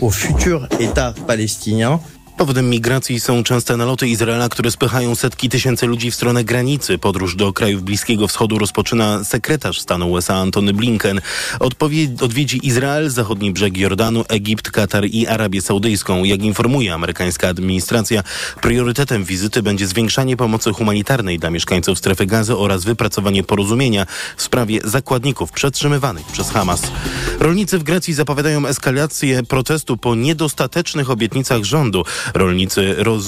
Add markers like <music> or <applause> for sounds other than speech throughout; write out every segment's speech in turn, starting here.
au futur État palestinien. Powodem migracji są częste naloty Izraela, które spychają setki tysięcy ludzi w stronę granicy. Podróż do krajów Bliskiego Wschodu rozpoczyna sekretarz stanu USA Antony Blinken. Odwiedzi Izrael, zachodni brzeg Jordanu, Egipt, Katar i Arabię Saudyjską. Jak informuje amerykańska administracja, priorytetem wizyty będzie zwiększanie pomocy humanitarnej dla mieszkańców strefy gazy oraz wypracowanie porozumienia w sprawie zakładników przetrzymywanych przez Hamas. Rolnicy w Grecji zapowiadają eskalację protestu po niedostatecznych obietnicach rządu. Rolnicy roz,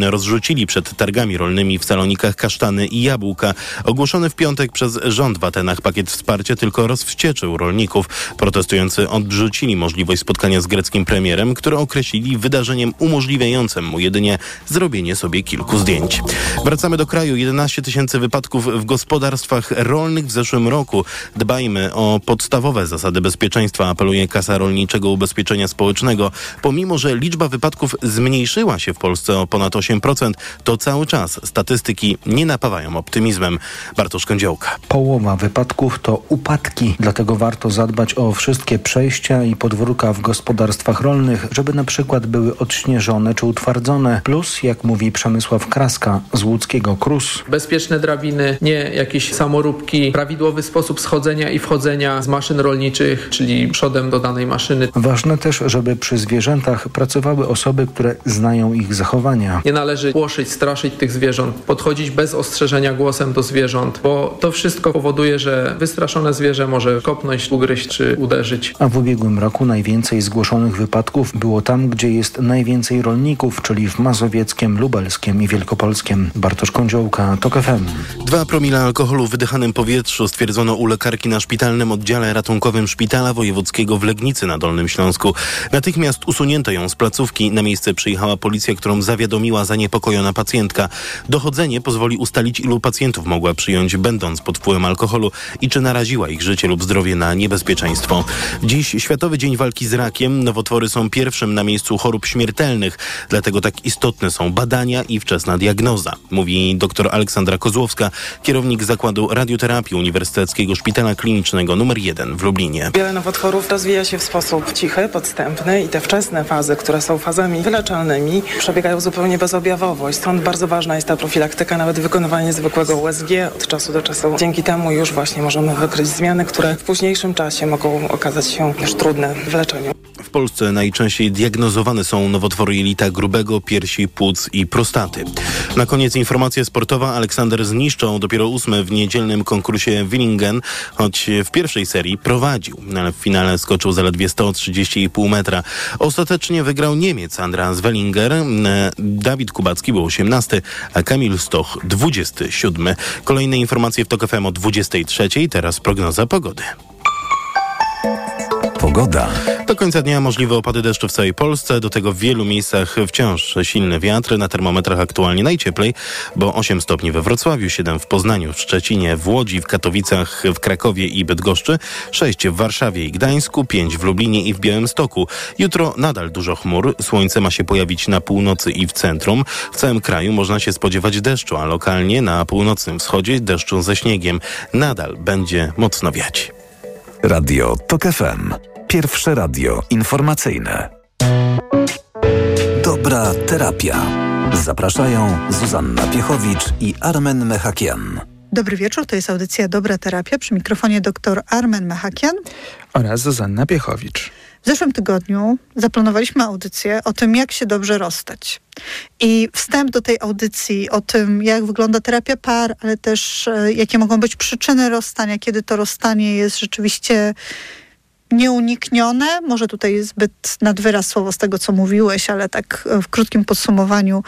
rozrzucili przed targami rolnymi w salonikach kasztany i jabłka. Ogłoszony w piątek przez rząd w Atenach pakiet wsparcia tylko rozwścieczył rolników. Protestujący odrzucili możliwość spotkania z greckim premierem, które określili wydarzeniem umożliwiającym mu jedynie zrobienie sobie kilku zdjęć. Wracamy do kraju. 11 tysięcy wypadków w gospodarstwach rolnych w zeszłym roku. Dbajmy o podstawowe zasady bezpieczeństwa, apeluje Kasa Rolniczego Ubezpieczenia Społecznego. Pomimo, że liczba wypadków zmniejszyła się w Polsce o ponad 8%, to cały czas statystyki nie napawają optymizmem. Bartosz Kądziołka. Połowa wypadków to upadki, dlatego warto zadbać o wszystkie przejścia i podwórka w gospodarstwach rolnych, żeby na przykład były odśnieżone czy utwardzone. Plus, jak mówi Przemysław Kraska z łódzkiego KRUS, Bezpieczne drabiny, nie jakieś samoróbki, prawidłowy sposób schodzenia i wchodzenia z maszyn rolniczych, czyli przodem do danej maszyny. Ważne też, żeby przy zwierzętach pracowały osoby, które znają ich zachowania. Nie należy płoszyć, straszyć tych zwierząt, podchodzić bez ostrzeżenia głosem do zwierząt, bo to wszystko powoduje, że wystraszone zwierzę może kopnąć, ugryźć czy uderzyć. A w ubiegłym roku najwięcej zgłoszonych wypadków było tam, gdzie jest najwięcej rolników, czyli w Mazowieckiem, Lubelskiem i Wielkopolskiem. Bartosz Kądziołka, TOK FM. Dwa promile alkoholu w wydychanym powietrzu stwierdzono u lekarki na szpitalnym oddziale ratunkowym Szpitala Wojewódzkiego w Legnicy na Dolnym Śląsku. Natychmiast usunięto ją z placówki. Na miejsce przyjechała policja, którą zawiadomiła zaniepokojona pacjentka. Dochodzenie pozwoli ustalić, ilu pacjentów mogła przyjąć, będąc pod wpływem alkoholu i czy naraziła ich życie lub zdrowie na niebezpieczeństwo. Dziś Światowy Dzień Walki z Rakiem. Nowotwory są pierwszym na miejscu chorób śmiertelnych, dlatego tak istotne są badania i wczesna diagnoza, mówi dr Aleksandra Kozłowska, kierownik Zakładu Radioterapii Uniwersyteckiego Szpitala Klinicznego nr 1 w Lublinie. Wiele nowotworów rozwija się w sposób cichy, podstępny i te wczesne fazy, które są fazami wyleczalnymi, przebiegają zupełnie bezobjawowo i stąd bardzo ważna jest ta profilaktyka, nawet wykonywanie zwykłego USG od czasu do czasu. Dzięki temu już właśnie możemy wykryć zmiany, które w późniejszym czasie mogą okazać się już trudne w leczeniu. W Polsce najczęściej diagnozowane są nowotwory jelita grubego, piersi, płuc i prostaty. Na koniec informacja sportowa. Aleksander zniszczał dopiero ósmy w niedzielnym konkursie Willingen, choć w pierwszej serii prowadził, ale w finale skoczył zaledwie 130,5 metra. Ostatecznie wygrał Niemiec Andreas Wellinger. E, Dawid Kubacki był 18, a Kamil Stoch 27. Kolejne informacje w TOK FM o 23. Teraz prognoza pogody. Pogoda. Do końca dnia możliwe opady deszczu w całej Polsce, do tego w wielu miejscach wciąż silny wiatr, na termometrach aktualnie najcieplej, bo 8 stopni we Wrocławiu, 7 w Poznaniu, w Szczecinie, w Łodzi, w Katowicach, w Krakowie i Bydgoszczy, 6 w Warszawie i Gdańsku, 5 w Lublinie i w Białymstoku. Jutro nadal dużo chmur, słońce ma się pojawić na północy i w centrum. W całym kraju można się spodziewać deszczu, a lokalnie na północnym wschodzie deszczu ze śniegiem. Nadal będzie mocno wiać. Radio TOK FM. Pierwsze radio informacyjne. Dobra terapia. Zapraszają Zuzanna Piechowicz i Armen Mechakian. Dobry wieczór, to jest audycja Dobra Terapia. Przy mikrofonie dr Armen Mechakian. oraz Zuzanna Piechowicz. W zeszłym tygodniu zaplanowaliśmy audycję o tym, jak się dobrze rozstać. I wstęp do tej audycji o tym, jak wygląda terapia par, ale też e, jakie mogą być przyczyny rozstania, kiedy to rozstanie jest rzeczywiście nieuniknione. Może tutaj zbyt nadwyraz słowo z tego, co mówiłeś, ale tak e, w krótkim podsumowaniu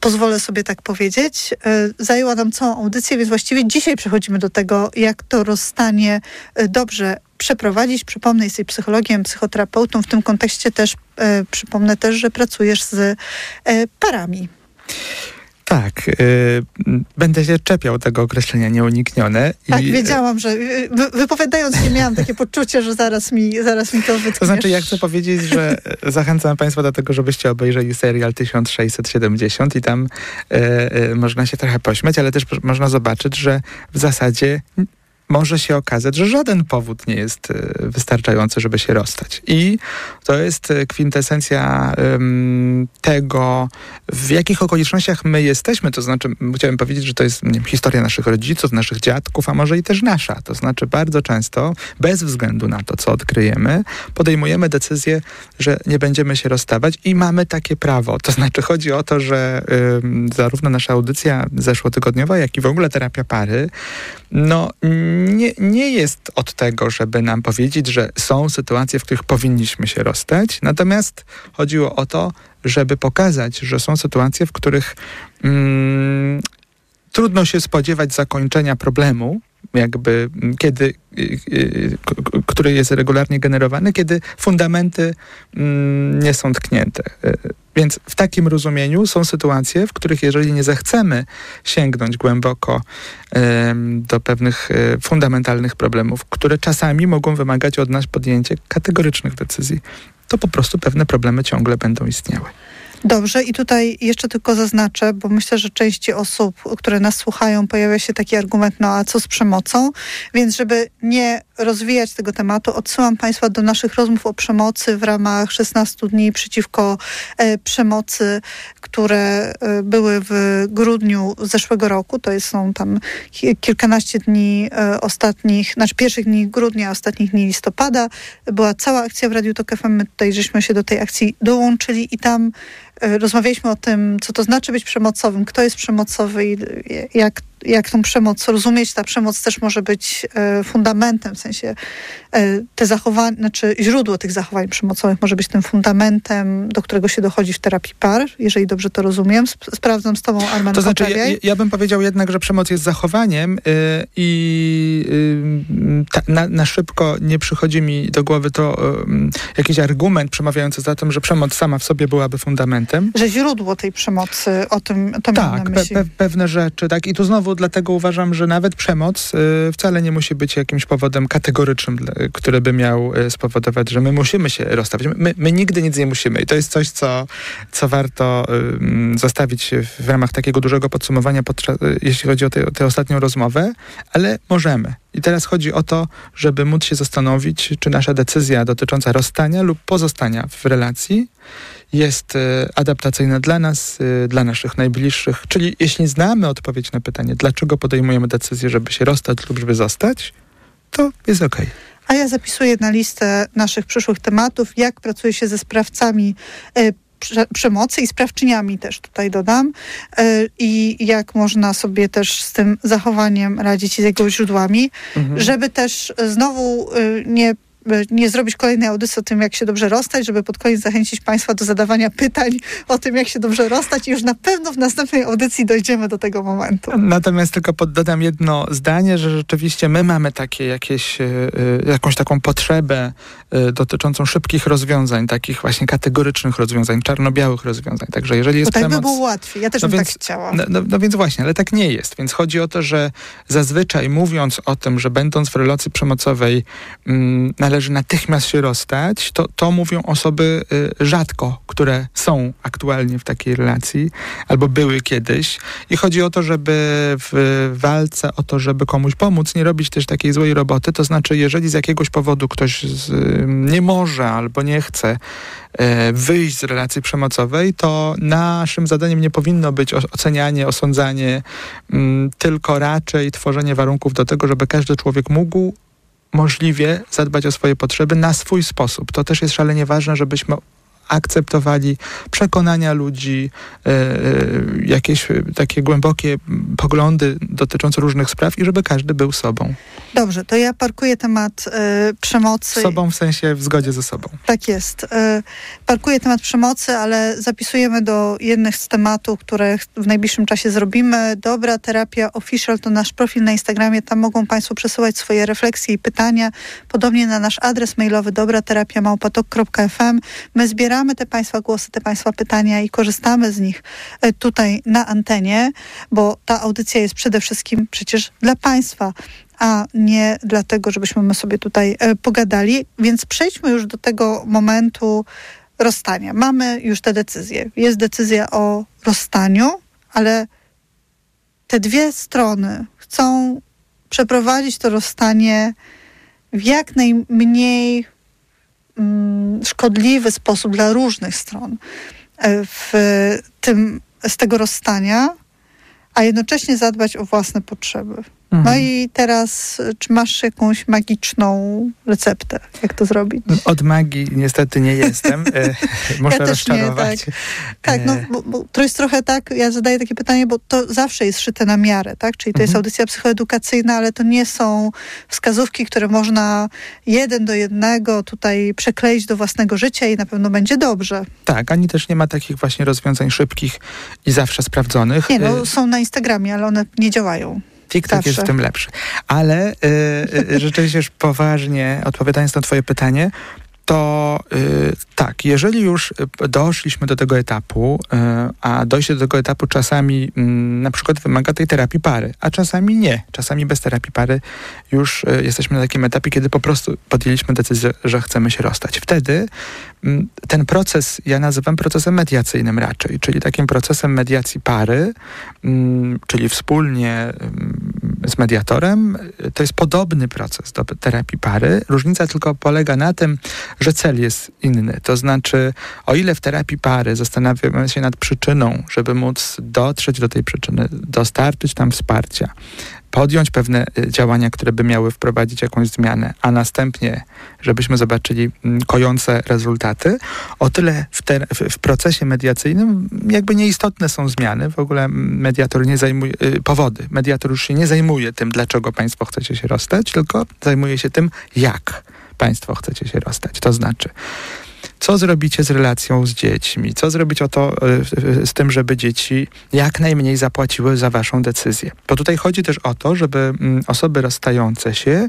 pozwolę sobie tak powiedzieć. E, Zajęła nam całą audycję, więc właściwie dzisiaj przechodzimy do tego, jak to rozstanie e, dobrze przeprowadzić. Przypomnę, jesteś psychologiem, psychoterapeutą. W tym kontekście też przypomnę też, że pracujesz z parami. Tak, y, będę się czepiał tego określenia nieuniknione. Tak, i, wiedziałam, że y, wy, wypowiadając się miałam takie poczucie, że zaraz mi, zaraz mi to wytkniesz. To znaczy, ja chcę powiedzieć, że zachęcam Państwa do tego, żebyście obejrzeli serial 1670 i tam y, y, można się trochę pośmiać, ale też można zobaczyć, że w zasadzie może się okazać, że żaden powód nie jest e, wystarczający, żeby się rozstać. I to jest e, kwintesencja tego, w jakich okolicznościach my jesteśmy. To znaczy, chciałem powiedzieć, że to jest historia naszych rodziców, naszych dziadków, a może i też nasza. To znaczy, bardzo często, bez względu na to, co odkryjemy, podejmujemy decyzję, że nie będziemy się rozstawać i mamy takie prawo. To znaczy, chodzi o to, że zarówno nasza audycja zeszłotygodniowa, jak i w ogóle terapia pary, no nie, nie jest od tego, żeby nam powiedzieć, że są sytuacje, w których powinniśmy się rozstać. Natomiast chodziło o to, żeby pokazać, że są sytuacje, w których mm, trudno się spodziewać zakończenia problemu, jakby kiedy, y, y, który jest regularnie generowany, kiedy fundamenty mm, nie są tknięte. Y, więc w takim rozumieniu są sytuacje, w których jeżeli nie zechcemy sięgnąć głęboko do pewnych fundamentalnych problemów, które czasami mogą wymagać od nas podjęcia kategorycznych decyzji, to po prostu pewne problemy ciągle będą istniały. Dobrze, i tutaj jeszcze tylko zaznaczę, bo myślę, że części osób, które nas słuchają, pojawia się taki argument, no a co z przemocą? Więc żeby nie rozwijać tego tematu, odsyłam Państwa do naszych rozmów o przemocy w ramach 16 dni przeciwko e, przemocy, które e, były w grudniu zeszłego roku. To jest, są tam kilkanaście dni e, ostatnich, znaczy pierwszych dni grudnia, ostatnich dni listopada. Była cała akcja w Radiu Tok FM. My tutaj żeśmy się do tej akcji dołączyli i tam rozmawialiśmy o tym, co to znaczy być przemocowym, kto jest przemocowy i jak jak tą przemoc rozumieć. Ta przemoc też może być e, fundamentem, w sensie e, te zachowania, znaczy źródło tych zachowań przemocowych może być tym fundamentem, do którego się dochodzi w terapii par, jeżeli dobrze to rozumiem. Sprawdzam z tobą, Arman, To znaczy, ja, ja, bym powiedział jednak, że przemoc jest zachowaniem yy, i yy, ta, na, na, szybko nie przychodzi mi do głowy to yy, jakiś argument przemawiający za tym, że przemoc sama w sobie byłaby fundamentem. Że źródło tej przemocy, o tym to tak, pe, pe, pewne rzeczy, tak. I tu znowu dlatego uważam, że nawet przemoc y, wcale nie musi być jakimś powodem kategorycznym, który by miał y, spowodować, że my musimy się rozstawić. My, my nigdy nic nie musimy i to jest coś, co, co warto y, zostawić w ramach takiego dużego podsumowania, podczas, jeśli chodzi o tę ostatnią rozmowę, ale możemy. I teraz chodzi o to, żeby móc się zastanowić, czy nasza decyzja dotycząca rozstania lub pozostania w relacji jest e, adaptacyjna dla nas, e, dla naszych najbliższych. Czyli jeśli znamy odpowiedź na pytanie, dlaczego podejmujemy decyzję, żeby się rozstać lub żeby zostać, to jest ok. A ja zapisuję na listę naszych przyszłych tematów, jak pracuje się ze sprawcami e, przemocy i sprawczyniami też tutaj dodam i jak można sobie też z tym zachowaniem radzić i z jego źródłami, mhm. żeby też znowu nie nie zrobić kolejnej audycji o tym, jak się dobrze rozstać, żeby pod koniec zachęcić Państwa do zadawania pytań o tym, jak się dobrze rozstać i już na pewno w następnej audycji dojdziemy do tego momentu. Natomiast tylko poddodam jedno zdanie, że rzeczywiście my mamy takie jakieś, yy, jakąś taką potrzebę yy, dotyczącą szybkich rozwiązań, takich właśnie kategorycznych rozwiązań, czarno-białych rozwiązań. Także jeżeli jest Bo tak przemoc, by było łatwiej. Ja też no bym więc, tak chciała. No, no, no, więc właśnie, ale tak nie jest. Więc chodzi o to, że zazwyczaj mówiąc o tym, że będąc w relacji przemocowej mm, należy należy natychmiast się rozstać, to, to mówią osoby y, rzadko, które są aktualnie w takiej relacji albo były kiedyś. I chodzi o to, żeby w walce o to, żeby komuś pomóc, nie robić też takiej złej roboty. To znaczy, jeżeli z jakiegoś powodu ktoś z, nie może albo nie chce e, wyjść z relacji przemocowej, to naszym zadaniem nie powinno być ocenianie, osądzanie, mm, tylko raczej tworzenie warunków do tego, żeby każdy człowiek mógł możliwie zadbać o swoje potrzeby na swój sposób. To też jest szalenie ważne, żebyśmy akceptowali przekonania ludzi, e, e, jakieś takie głębokie poglądy dotyczące różnych spraw i żeby każdy był sobą. Dobrze, to ja parkuję temat e, przemocy. Sobą w sensie w zgodzie ze sobą. Tak jest. parkuję temat przemocy, ale zapisujemy do jednych z tematów, które w najbliższym czasie zrobimy. Dobra terapia official to nasz profil na Instagramie. Tam mogą Państwo przesyłać swoje refleksje i pytania. Podobnie na nasz adres mailowy dobraterapia.małpatok.fm. My zbieramy zbieramy te Państwa głosy, te Państwa pytania i korzystamy z nich e, tutaj na antenie, bo ta audycja jest przede wszystkim przecież dla Państwa a nie dlatego, żebyśmy my sobie tutaj e, pogadali. Więc przejdźmy już do tego momentu rozstania. Mamy już te decyzje. Jest decyzja o rozstaniu, ale te dwie strony chcą przeprowadzić to rozstanie w jak najmniej szkodliwy sposób dla różnych stron e, w tym, z tego rozstania, a jednocześnie zadbać o własne potrzeby. No Mhm. i teraz, czy masz jakąś magiczną receptę, jak to zrobić? Od magii niestety nie jestem. <laughs> E, Muszę Ja też nie, rozczarować. Tak, no E, bo, bo to jest trochę tak, ja zadaję takie pytanie, bo to zawsze jest szyte na miarę, tak? Czyli to jest Mhm. audycja psychoedukacyjna, ale to nie są wskazówki, które można jeden do jednego tutaj przekleić do własnego życia i na pewno będzie dobrze. Tak, ani też nie ma takich właśnie rozwiązań szybkich i zawsze sprawdzonych. Nie E, no, są na Instagramie, ale one nie działają. TikTok jest w zawsze. tym lepszy. Ale y, y, rzeczywiście już poważnie odpowiadając na twoje pytanie, to y, tak, jeżeli już y, doszliśmy do tego etapu, y, a dojście do tego etapu czasami mm, na przykład wymaga tej terapii pary, a czasami nie. Czasami bez terapii pary już y, jesteśmy na takim etapie, kiedy po prostu podjęliśmy decyzję, że chcemy się rozstać. Wtedy ten proces ja nazywam procesem mediacyjnym raczej, czyli takim procesem mediacji pary, czyli wspólnie z mediatorem. To jest podobny proces do terapii pary. Różnica tylko polega na tym, że cel jest inny. To znaczy, o ile w terapii pary zastanawiamy się nad przyczyną, żeby móc dotrzeć do tej przyczyny, dostarczyć tam wsparcia, podjąć pewne y, działania, które by miały wprowadzić jakąś zmianę, a następnie, żebyśmy zobaczyli mm, kojące rezultaty, o tyle w, te, w, procesie mediacyjnym jakby nieistotne są zmiany. W ogóle mediator nie zajmuje, y, powody. Mediator już się nie zajmuje tym, dlaczego państwo chcecie się rozstać, tylko zajmuje się tym, jak państwo chcecie się rozstać. To znaczy, co zrobicie z relacją z dziećmi? Co zrobić o to, y, y, z tym, żeby dzieci jak najmniej zapłaciły za waszą decyzję? Bo tutaj chodzi też o to, żeby mm, osoby rozstające się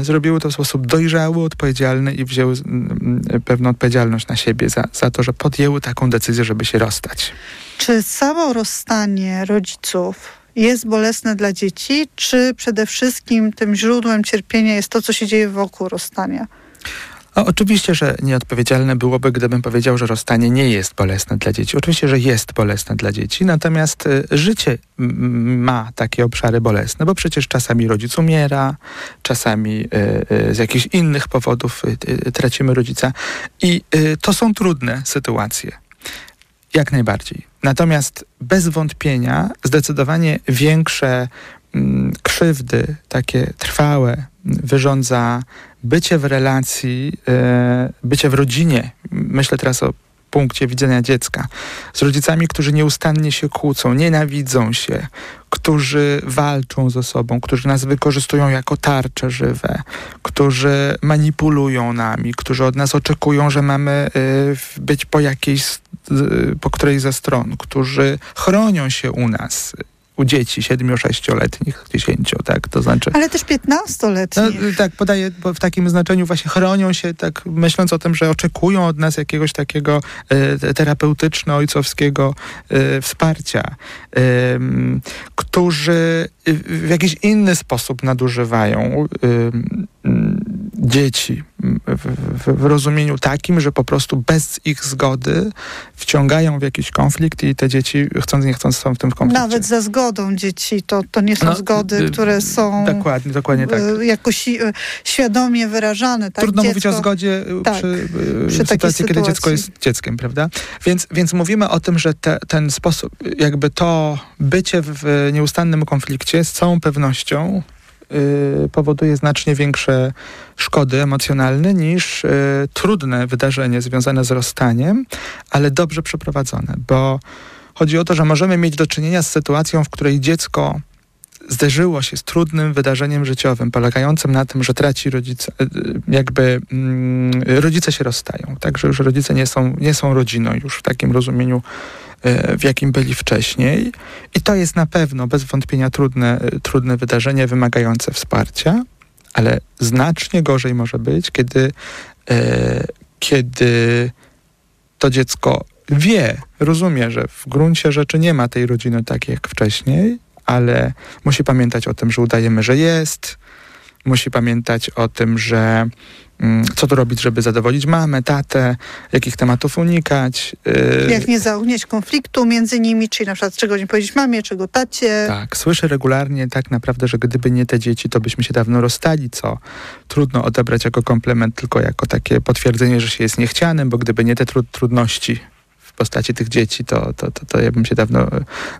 y, zrobiły to w sposób dojrzały, odpowiedzialny i wzięły mm, y, pewną odpowiedzialność na siebie za, za to, że podjęły taką decyzję, żeby się rozstać. Czy samo rozstanie rodziców jest bolesne dla dzieci, czy przede wszystkim tym źródłem cierpienia jest to, co się dzieje wokół rozstania? Oczywiście, że nieodpowiedzialne byłoby, gdybym powiedział, że rozstanie nie jest bolesne dla dzieci. Oczywiście, że jest bolesne dla dzieci, natomiast y, życie mm, ma takie obszary bolesne, bo przecież czasami rodzic umiera, czasami y, y, z jakichś innych powodów tracimy rodzica i to są trudne sytuacje. Jak najbardziej. Natomiast bez wątpienia zdecydowanie większe mm, krzywdy, takie trwałe, wyrządza bycie w relacji, e, bycie w rodzinie. Myślę teraz o punkcie widzenia dziecka. Z rodzicami, którzy nieustannie się kłócą, nienawidzą się, którzy walczą ze sobą, którzy nas wykorzystują jako tarcze żywe, którzy manipulują nami, którzy od nas oczekują, że mamy e, być po jakiejś, po którejś ze stron, którzy chronią się u nas, u dzieci 7-6-letnich, 10, tak? To znaczy... Ale też 15-letni. No, tak, podaję bo w takim znaczeniu właśnie chronią się, tak myśląc o tym, że oczekują od nas jakiegoś takiego e, terapeutyczno-ojcowskiego e, wsparcia, em, którzy w jakiś inny sposób nadużywają m, dzieci w, w, w rozumieniu takim, że po prostu bez ich zgody wciągają w jakiś konflikt i te dzieci chcąc nie chcąc są w tym konflikcie. Nawet za zgodą dzieci, to, to nie są No, zgody, y, które są Dokładnie, dokładnie tak. y, jakoś y, świadomie wyrażane. Tak? Trudno Dziecko, mówić o zgodzie tak, przy, przy takiej sytuacji, kiedy dziecko sytuacji. jest dzieckiem, prawda? Więc, więc mówimy o tym, że te, ten sposób, jakby to bycie w, nieustannym konflikcie z całą pewnością powoduje znacznie większe szkody emocjonalne niż y, trudne wydarzenie związane z rozstaniem, ale dobrze przeprowadzone, bo chodzi o to, że możemy mieć do czynienia z sytuacją, w której dziecko zderzyło się z trudnym wydarzeniem życiowym, polegającym na tym, że traci rodzica, y, jakby mm, rodzice się rozstają, tak, że już rodzice nie są, nie są rodziną już w takim rozumieniu, y, w jakim byli wcześniej. I to jest na pewno bez wątpienia trudne, y, trudne wydarzenie wymagające wsparcia, ale znacznie gorzej może być, kiedy, y, kiedy to dziecko wie, rozumie, że w gruncie rzeczy nie ma tej rodziny takiej jak wcześniej, ale musi pamiętać o tym, że udajemy, że jest, musi pamiętać o tym, że mm, co tu robić, żeby zadowolić mamę, tatę, jakich tematów unikać. Yy, Jak nie zaognieć konfliktu między nimi, czyli na przykład czego nie powiedzieć mamie, czego tacie. Tak, słyszę regularnie tak naprawdę, że gdyby nie te dzieci, to byśmy się dawno rozstali, co trudno odebrać jako komplement, tylko jako takie potwierdzenie, że się jest niechcianym, bo gdyby nie te trudności postaci tych dzieci, to, to, to, to ja bym się dawno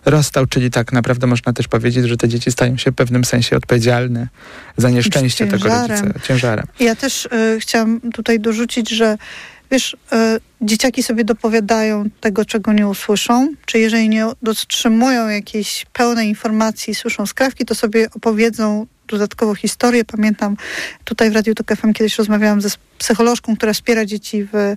rozstał, czyli tak naprawdę można też powiedzieć, że te dzieci stają się w pewnym sensie odpowiedzialne za nieszczęście tego rodzica, ciężarem. Ja też y, chciałam tutaj dorzucić, że wiesz, y, dzieciaki sobie dopowiadają tego, czego nie usłyszą, czy jeżeli nie dotrzymują jakiejś pełnej informacji, słyszą skrawki, to sobie opowiedzą dodatkowo historię. Pamiętam tutaj w Radiu Tok FM kiedyś rozmawiałam ze psycholożką, która wspiera dzieci w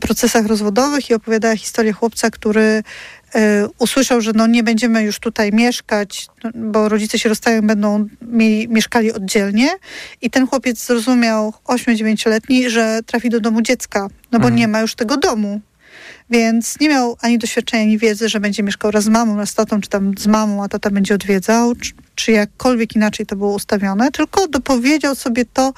procesach rozwodowych i opowiadała historię chłopca, który y, usłyszał, że no nie będziemy już tutaj mieszkać, bo rodzice się rozstają, będą mieli, mieszkali oddzielnie. I ten chłopiec zrozumiał, 8-9-letni, że trafi do domu dziecka, no bo mhm. nie ma już tego domu. Więc nie miał ani doświadczenia, ani wiedzy, że będzie mieszkał raz z mamą, raz z tatą, czy tam z mamą, a tata będzie odwiedzał, czy, jakkolwiek inaczej to było ustawione, tylko dopowiedział sobie to,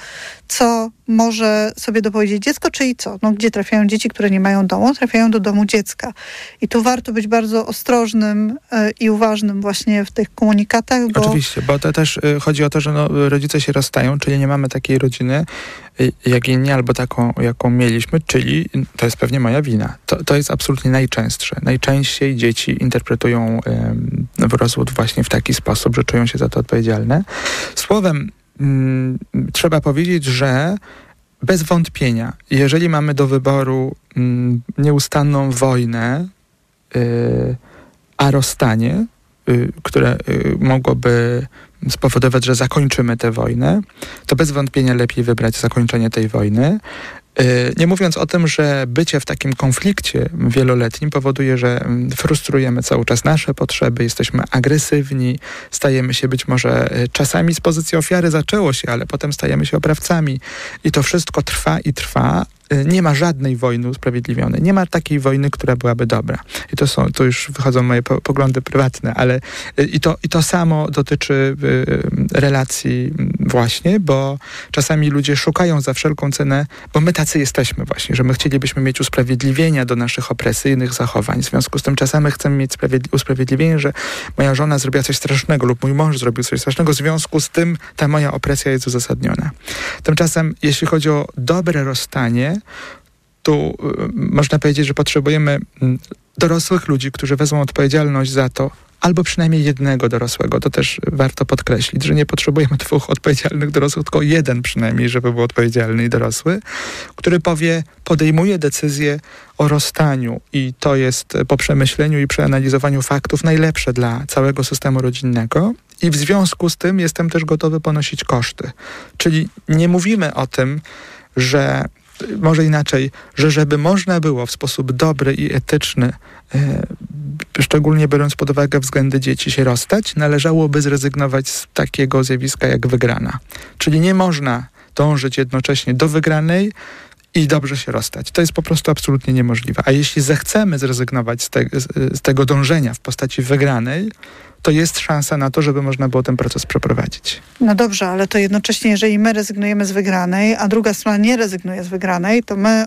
co może sobie dopowiedzieć dziecko, czyli co? No, gdzie trafiają dzieci, które nie mają domu? Trafiają do domu dziecka. I tu warto być bardzo ostrożnym y, i uważnym właśnie w tych komunikatach. Bo... Oczywiście, bo to też y, chodzi o to, że no, rodzice się rozstają, czyli nie mamy takiej rodziny, y, jak nie, albo taką, jaką mieliśmy, czyli to jest pewnie moja wina. To, to jest absolutnie najczęstsze. Najczęściej dzieci interpretują w rozwód właśnie w taki sposób, że czują się za to odpowiedzialne. Słowem, mm, trzeba powiedzieć, że bez wątpienia, jeżeli mamy do wyboru mm, nieustanną wojnę, y, a rozstanie, y, które y, mogłoby spowodować, że zakończymy tę wojnę, to bez wątpienia lepiej wybrać zakończenie tej wojny. Y, nie mówiąc o tym, że bycie w takim konflikcie wieloletnim powoduje, że mm, frustrujemy cały czas nasze potrzeby, jesteśmy agresywni, stajemy się być może y, czasami z pozycji ofiary zaczęło się, ale potem stajemy się oprawcami. I to wszystko trwa i trwa, nie ma żadnej wojny usprawiedliwionej. Nie ma takiej wojny, która byłaby dobra. I to są, to już wychodzą moje po, poglądy prywatne, ale y, i to, i to samo dotyczy y, relacji mm, właśnie, bo czasami ludzie szukają za wszelką cenę, bo my tacy jesteśmy właśnie, że my chcielibyśmy mieć usprawiedliwienia do naszych opresyjnych zachowań. W związku z tym czasami chcemy mieć usprawiedliwienie, że moja żona zrobiła coś strasznego lub mój mąż zrobił coś strasznego, w związku z tym ta moja opresja jest uzasadniona. Tymczasem, jeśli chodzi o dobre rozstanie, tu y, można powiedzieć, że potrzebujemy mm, dorosłych ludzi, którzy wezmą odpowiedzialność za to, albo przynajmniej jednego dorosłego. To też warto podkreślić, że nie potrzebujemy dwóch odpowiedzialnych dorosłych, tylko jeden przynajmniej, żeby był odpowiedzialny i dorosły, który powie, podejmuje decyzję o rozstaniu i to jest po przemyśleniu i przeanalizowaniu faktów najlepsze dla całego systemu rodzinnego. I w związku z tym jestem też gotowy ponosić koszty. Czyli nie mówimy o tym, że może inaczej, że żeby można było w sposób dobry i etyczny, e, szczególnie biorąc pod uwagę względy dzieci, się rozstać, należałoby zrezygnować z takiego zjawiska jak wygrana. Czyli nie można dążyć jednocześnie do wygranej i dobrze się rozstać. To jest po prostu absolutnie niemożliwe. A jeśli zechcemy zrezygnować z, te, z tego dążenia w postaci wygranej, to jest szansa na to, żeby można było ten proces przeprowadzić. No dobrze, ale to jednocześnie, jeżeli my rezygnujemy z wygranej, a druga strona nie rezygnuje z wygranej, to my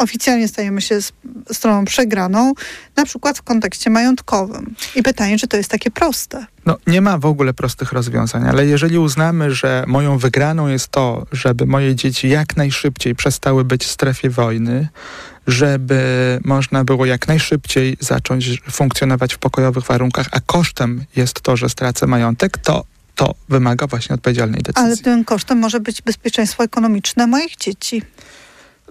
oficjalnie stajemy się stroną przegraną, na przykład w kontekście majątkowym. I pytanie, czy to jest takie proste? No, nie ma w ogóle prostych rozwiązań, ale jeżeli uznamy, że moją wygraną jest to, żeby moje dzieci jak najszybciej przestały być w strefie wojny, żeby można było jak najszybciej zacząć funkcjonować w pokojowych warunkach, a kosztem jest to, że stracę majątek, to to wymaga właśnie odpowiedzialnej decyzji. Ale tym kosztem może być bezpieczeństwo ekonomiczne moich dzieci.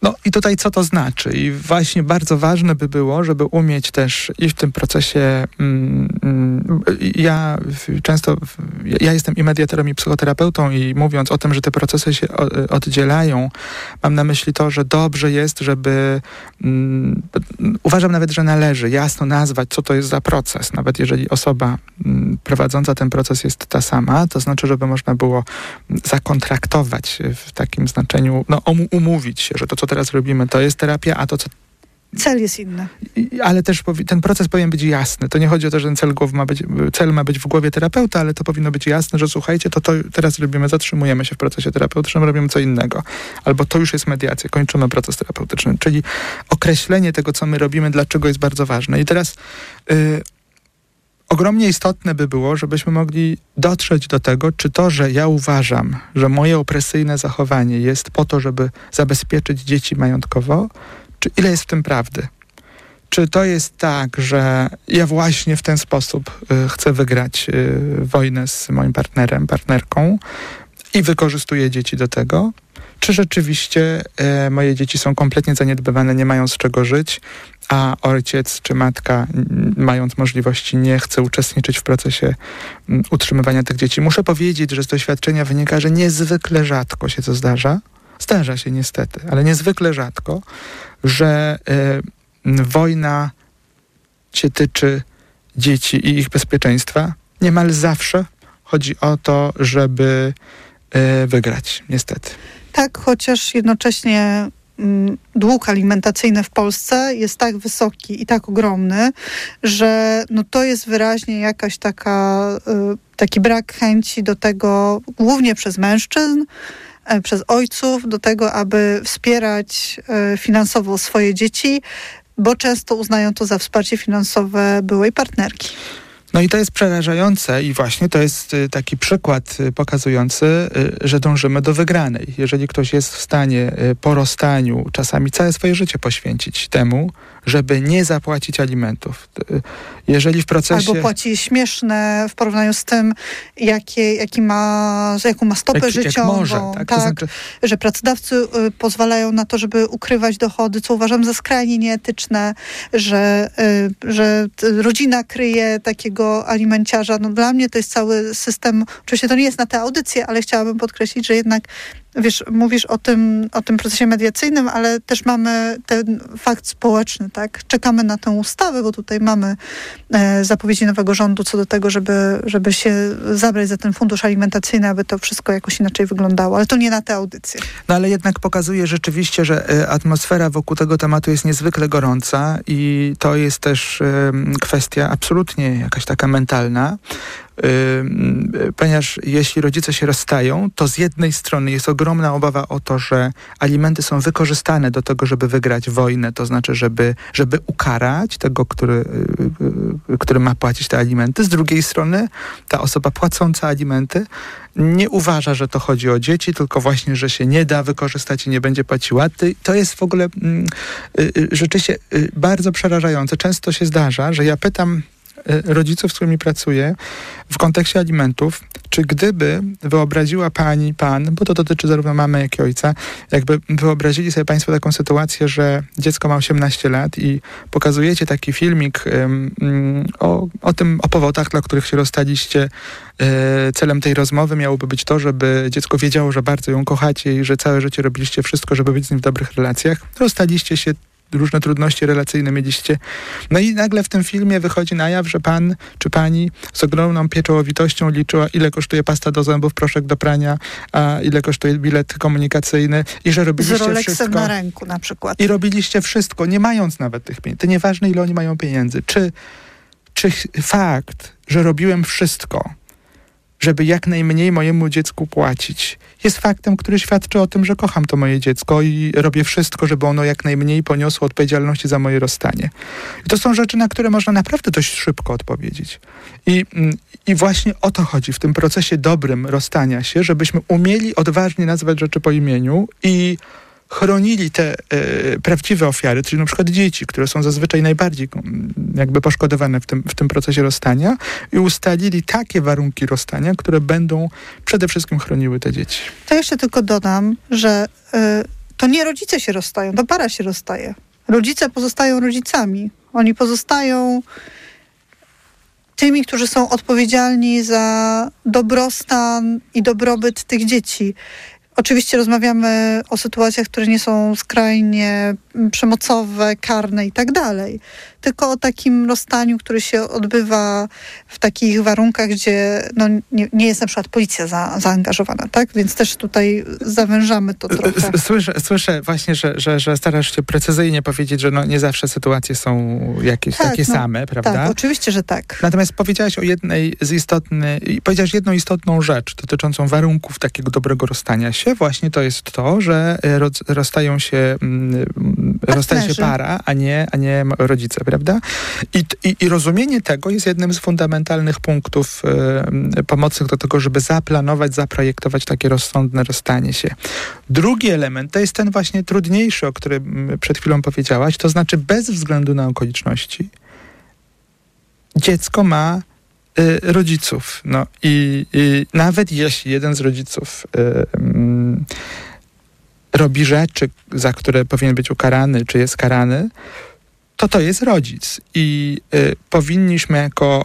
No i tutaj co to znaczy? I właśnie bardzo ważne by było, żeby umieć też i w tym procesie, mm, mm, ja często, ja jestem i mediatorem, i psychoterapeutą i mówiąc o tym, że te procesy się oddzielają, mam na myśli to, że dobrze jest, żeby, mm, uważam nawet, że należy jasno nazwać, co to jest za proces, nawet jeżeli osoba mm, prowadząca ten proces jest ta sama, to znaczy, żeby można było zakontraktować w takim znaczeniu, no umówić się, że to, co teraz robimy, to jest terapia, a to, co Cel jest inny. Ale też ten proces powinien być jasny. To nie chodzi o to, że ten cel, ma być, cel ma być w głowie terapeuta, ale to powinno być jasne, że słuchajcie, to, to teraz robimy, zatrzymujemy się w procesie terapeutycznym, robimy co innego. Albo to już jest mediacja, kończymy proces terapeutyczny. Czyli określenie tego, co my robimy, dlaczego jest bardzo ważne. I teraz yy, ogromnie istotne by było, żebyśmy mogli dotrzeć do tego, czy to, że ja uważam, że moje opresyjne zachowanie jest po to, żeby zabezpieczyć dzieci majątkowo, czy ile jest w tym prawdy? Czy to jest tak, że ja właśnie w ten sposób y, chcę wygrać y, wojnę z moim partnerem, partnerką i wykorzystuję dzieci do tego? Czy rzeczywiście y, moje dzieci są kompletnie zaniedbywane, nie mają z czego żyć, a ojciec czy matka, mając możliwości, nie chce uczestniczyć w procesie utrzymywania tych dzieci? Muszę powiedzieć, że z doświadczenia wynika, że niezwykle rzadko się to zdarza. Zdarza się niestety, ale niezwykle rzadko, że y, wojna się tyczy dzieci i ich bezpieczeństwa. Niemal zawsze chodzi o to, żeby y, wygrać, niestety. Tak, chociaż jednocześnie dług alimentacyjny w Polsce jest tak wysoki i tak ogromny, że no to jest wyraźnie jakaś taka, y, taki brak chęci do tego, głównie przez mężczyzn, E, przez ojców do tego, aby wspierać e, finansowo swoje dzieci, bo często uznają to za wsparcie finansowe byłej partnerki. No i to jest przerażające i właśnie to jest y, taki przykład y, pokazujący, y, że dążymy do wygranej. Jeżeli ktoś jest w stanie po rozstaniu czasami całe swoje życie poświęcić temu, żeby nie zapłacić alimentów. Jeżeli w procesie... Albo płaci śmieszne w porównaniu z tym, jakie, jaki ma, jaką ma stopę jak, życiową. Jak może, tak? tak znaczy... Że pracodawcy y, pozwalają na to, żeby ukrywać dochody, co uważam za skrajnie nieetyczne, że, y, że rodzina kryje takiego alimenciarza. No dla mnie to jest cały system, oczywiście to nie jest na tę audycję, ale chciałabym podkreślić, że jednak wiesz, mówisz o tym, o tym procesie mediacyjnym, ale też mamy ten fakt społeczny, tak? Czekamy na tę ustawę, bo tutaj mamy e, zapowiedzi nowego rządu co do tego, żeby, żeby się zabrać za ten fundusz alimentacyjny, aby to wszystko jakoś inaczej wyglądało, ale to nie na tę audycję. No ale jednak pokazuje rzeczywiście, że e, atmosfera wokół tego tematu jest niezwykle gorąca i to jest też e, kwestia absolutnie jakaś taka mentalna, ponieważ jeśli rodzice się rozstają, to z jednej strony jest ogromna obawa o to, że alimenty są wykorzystane do tego, żeby wygrać wojnę, to znaczy, żeby, żeby ukarać tego, który, y, y, który ma płacić te alimenty. Z drugiej strony ta osoba płacąca alimenty nie uważa, że to chodzi o dzieci, tylko właśnie, że się nie da wykorzystać i nie będzie płaciła. To jest w ogóle mm, y, rzeczywiście bardzo przerażające. Często się zdarza, że ja pytam rodziców, z którymi pracuję w kontekście alimentów, czy gdyby wyobraziła pani, pan, bo to dotyczy zarówno mamy, jak i ojca, jakby wyobrazili sobie państwo taką sytuację, że dziecko ma 18 lat i pokazujecie taki filmik um, o, o tym, o powodach, dla których się rozstaliście. E, celem tej rozmowy miałoby być to, żeby dziecko wiedziało, że bardzo ją kochacie i że całe życie robiliście wszystko, żeby być z nim w dobrych relacjach. Rozstaliście się różne trudności relacyjne mieliście. No i nagle w tym filmie wychodzi na jaw, że pan czy pani z ogromną pieczołowitością liczyła, ile kosztuje pasta do zębów, proszek do prania, a ile kosztuje bilet komunikacyjny i że robiliście z Rolexem wszystko. na ręku na przykład. I robiliście wszystko, nie mając nawet tych pieniędzy. To nieważne, ile oni mają pieniędzy. Czy, czy fakt, że robiłem wszystko, żeby jak najmniej mojemu dziecku płacić. Jest faktem, który świadczy o tym, że kocham to moje dziecko i robię wszystko, żeby ono jak najmniej poniosło odpowiedzialności za moje rozstanie. I to są rzeczy, na które można naprawdę dość szybko odpowiedzieć. I, mm, I właśnie o to chodzi w tym procesie dobrym rozstania się, żebyśmy umieli odważnie nazwać rzeczy po imieniu i chronili te e, prawdziwe ofiary, czyli na przykład dzieci, które są zazwyczaj najbardziej mm, jakby poszkodowane w tym, w tym procesie rozstania i ustalili takie warunki rozstania, które będą przede wszystkim chroniły te dzieci. To jeszcze tylko dodam, że e, to nie rodzice się rozstają, to para się rozstaje. Rodzice pozostają rodzicami. Oni pozostają tymi, którzy są odpowiedzialni za dobrostan i dobrobyt tych dzieci Oczywiście rozmawiamy o sytuacjach, które nie są skrajnie mm, przemocowe, karne i tak dalej, tylko o takim rozstaniu, które się odbywa w takich warunkach, gdzie no, nie, nie jest na przykład policja za, zaangażowana, tak? Więc też tutaj zawężamy to trochę. Słyszę, słyszę właśnie, że, że, że starasz się precyzyjnie powiedzieć, że no nie zawsze sytuacje są jakieś Tak, takie no, same, prawda? Tak, oczywiście, że tak. Natomiast powiedziałaś o jednej z istotnych, powiedziałaś jedną istotną rzecz dotyczącą warunków takiego dobrego rozstania się. Właśnie to jest to, że roz, rozstają się, mm, rozstaje się para, a nie, a nie rodzice, prawda? I, i, I rozumienie tego jest jednym z fundamentalnych punktów e, pomocnych do tego, żeby zaplanować, zaprojektować takie rozsądne rozstanie się. Drugi element to jest ten właśnie trudniejszy, o którym przed chwilą powiedziałaś, to znaczy bez względu na okoliczności dziecko ma y, rodziców. No i, i nawet jeśli jeden z rodziców y, robi rzeczy, za które powinien być ukarany, czy jest karany, to to jest rodzic. I y, powinniśmy jako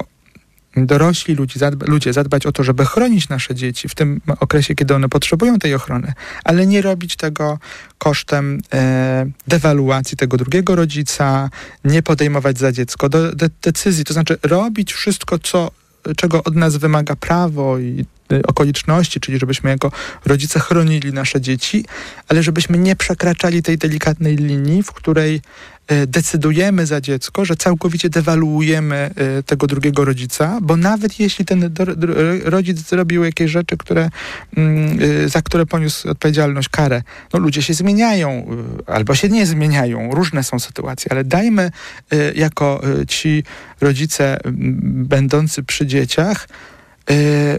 dorośli ludzie, zadba, ludzie zadbać o to, żeby chronić nasze dzieci w tym okresie, kiedy one potrzebują tej ochrony, ale nie robić tego kosztem e, dewaluacji tego drugiego rodzica, nie podejmować za dziecko do, de, decyzji, to znaczy robić wszystko, co, czego od nas wymaga prawo i okoliczności, czyli żebyśmy jako rodzice chronili nasze dzieci, ale żebyśmy nie przekraczali tej delikatnej linii, w której e, decydujemy za dziecko, że całkowicie dewaluujemy e, tego drugiego rodzica, bo nawet jeśli ten rodzic zrobił jakieś rzeczy, które, mm, za które poniósł odpowiedzialność, karę, no ludzie się zmieniają albo się nie zmieniają, różne są sytuacje, ale dajmy jako ci rodzice będący przy dzieciach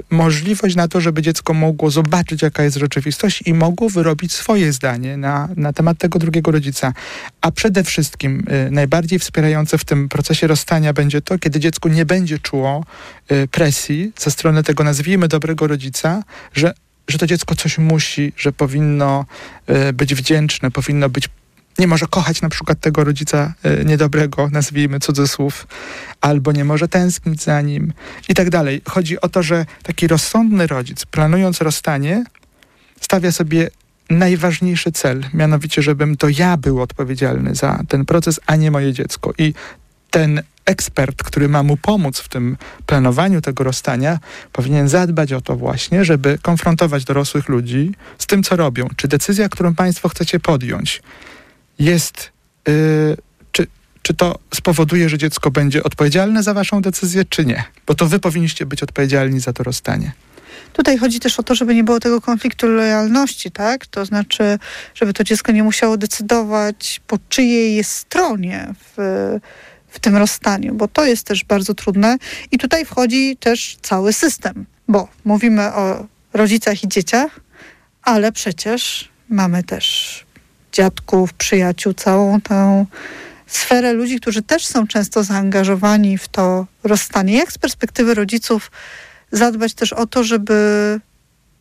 możliwość na to, żeby dziecko mogło zobaczyć, jaka jest rzeczywistość i mogło wyrobić swoje zdanie na, na temat tego drugiego rodzica. A przede wszystkim e, najbardziej wspierające w tym procesie rozstania będzie to, kiedy dziecko nie będzie czuło e, presji ze strony tego, nazwijmy, dobrego rodzica, że że to dziecko coś musi, że powinno być wdzięczne, powinno być nie może kochać na przykład tego rodzica e, niedobrego, nazwijmy cudzysłów, albo nie może tęsknić za nim i tak dalej. Chodzi o to, że taki rozsądny rodzic, planując rozstanie, stawia sobie najważniejszy cel, mianowicie, żebym to ja był odpowiedzialny za ten proces, a nie moje dziecko. I ten ekspert, który ma mu pomóc w tym planowaniu tego rozstania, powinien zadbać o to właśnie, żeby konfrontować dorosłych ludzi z tym, co robią. Czy decyzja, którą państwo chcecie podjąć, jest, yy, czy, czy to spowoduje, że dziecko będzie odpowiedzialne za waszą decyzję, czy nie? Bo to wy powinniście być odpowiedzialni za to rozstanie. Tutaj chodzi też o to, żeby nie było tego konfliktu lojalności, tak? To znaczy, żeby to dziecko nie musiało decydować, po czyjej jest stronie w, w tym rozstaniu, bo to jest też bardzo trudne. I tutaj wchodzi też cały system, bo mówimy o rodzicach i dzieciach, ale przecież mamy też dziadków, przyjaciół, całą tę sferę ludzi, którzy też są często zaangażowani w to rozstanie. Jak z perspektywy rodziców zadbać też o to, żeby,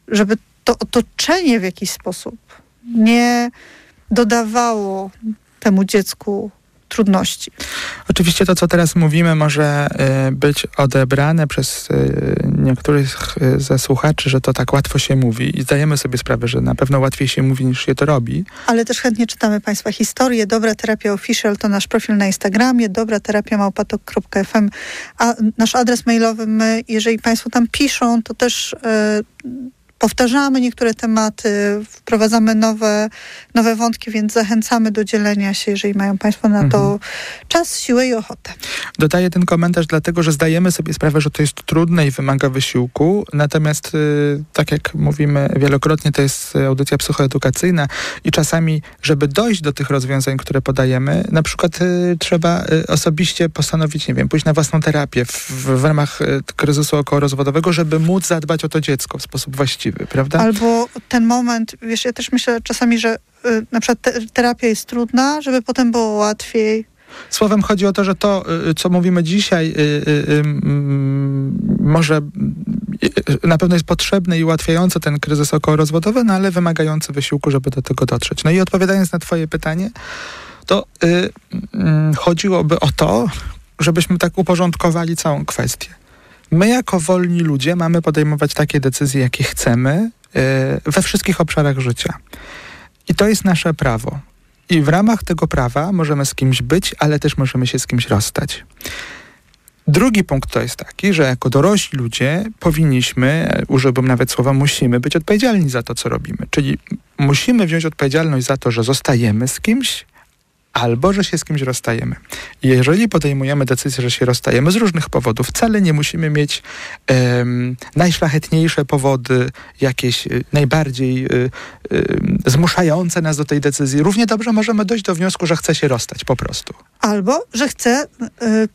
żeby to otoczenie w jakiś sposób nie dodawało temu dziecku trudności. Oczywiście to, co teraz mówimy, może y, być odebrane przez y, niektórych y, ze słuchaczy, że to tak łatwo się mówi i zdajemy sobie sprawę, że na pewno łatwiej się mówi niż się to robi. Ale też chętnie czytamy Państwa historie. Dobra Terapia Official to nasz profil na Instagramie, dobra terapia małpatok.fm, a nasz adres mailowy my, jeżeli Państwo tam piszą, to też y, powtarzamy niektóre tematy, wprowadzamy nowe, nowe wątki, więc zachęcamy do dzielenia się, jeżeli mają Państwo na to Mhm. czas, siłę i ochotę. Dodaję ten komentarz dlatego, że zdajemy sobie sprawę, że to jest trudne i wymaga wysiłku. Natomiast, y, tak jak mówimy wielokrotnie, to jest y, audycja psychoedukacyjna i czasami, żeby dojść do tych rozwiązań, które podajemy, na przykład y, trzeba osobiście postanowić, nie wiem, pójść na własną terapię w, w ramach kryzysu okołorozwodowego, żeby móc zadbać o to dziecko w sposób właściwy, prawda? Albo ten moment, wiesz, ja też myślę czasami, że y, na przykład te, terapia jest trudna, żeby potem było łatwiej. Słowem chodzi o to, że to, y, co mówimy dzisiaj, y, może na pewno jest potrzebne i ułatwiające ten kryzys okołorozwodowy, no ale wymagający wysiłku, żeby do tego dotrzeć. No i odpowiadając na twoje pytanie, to chodziłoby o to, żebyśmy tak uporządkowali całą kwestię. My jako wolni ludzie mamy podejmować takie decyzje, jakie chcemy, we wszystkich obszarach życia. I to jest nasze prawo. I w ramach tego prawa możemy z kimś być, ale też możemy się z kimś rozstać. Drugi punkt to jest taki, że jako dorośli ludzie powinniśmy, użyłbym nawet słowa musimy, być odpowiedzialni za to, co robimy. Czyli musimy wziąć odpowiedzialność za to, że zostajemy z kimś, albo że się z kimś rozstajemy. Jeżeli podejmujemy decyzję, że się rozstajemy z różnych powodów, wcale nie musimy mieć um, najszlachetniejsze powody, jakieś y, najbardziej y, y, zmuszające nas do tej decyzji. Równie dobrze możemy dojść do wniosku, że chce się rozstać po prostu. Albo, że chce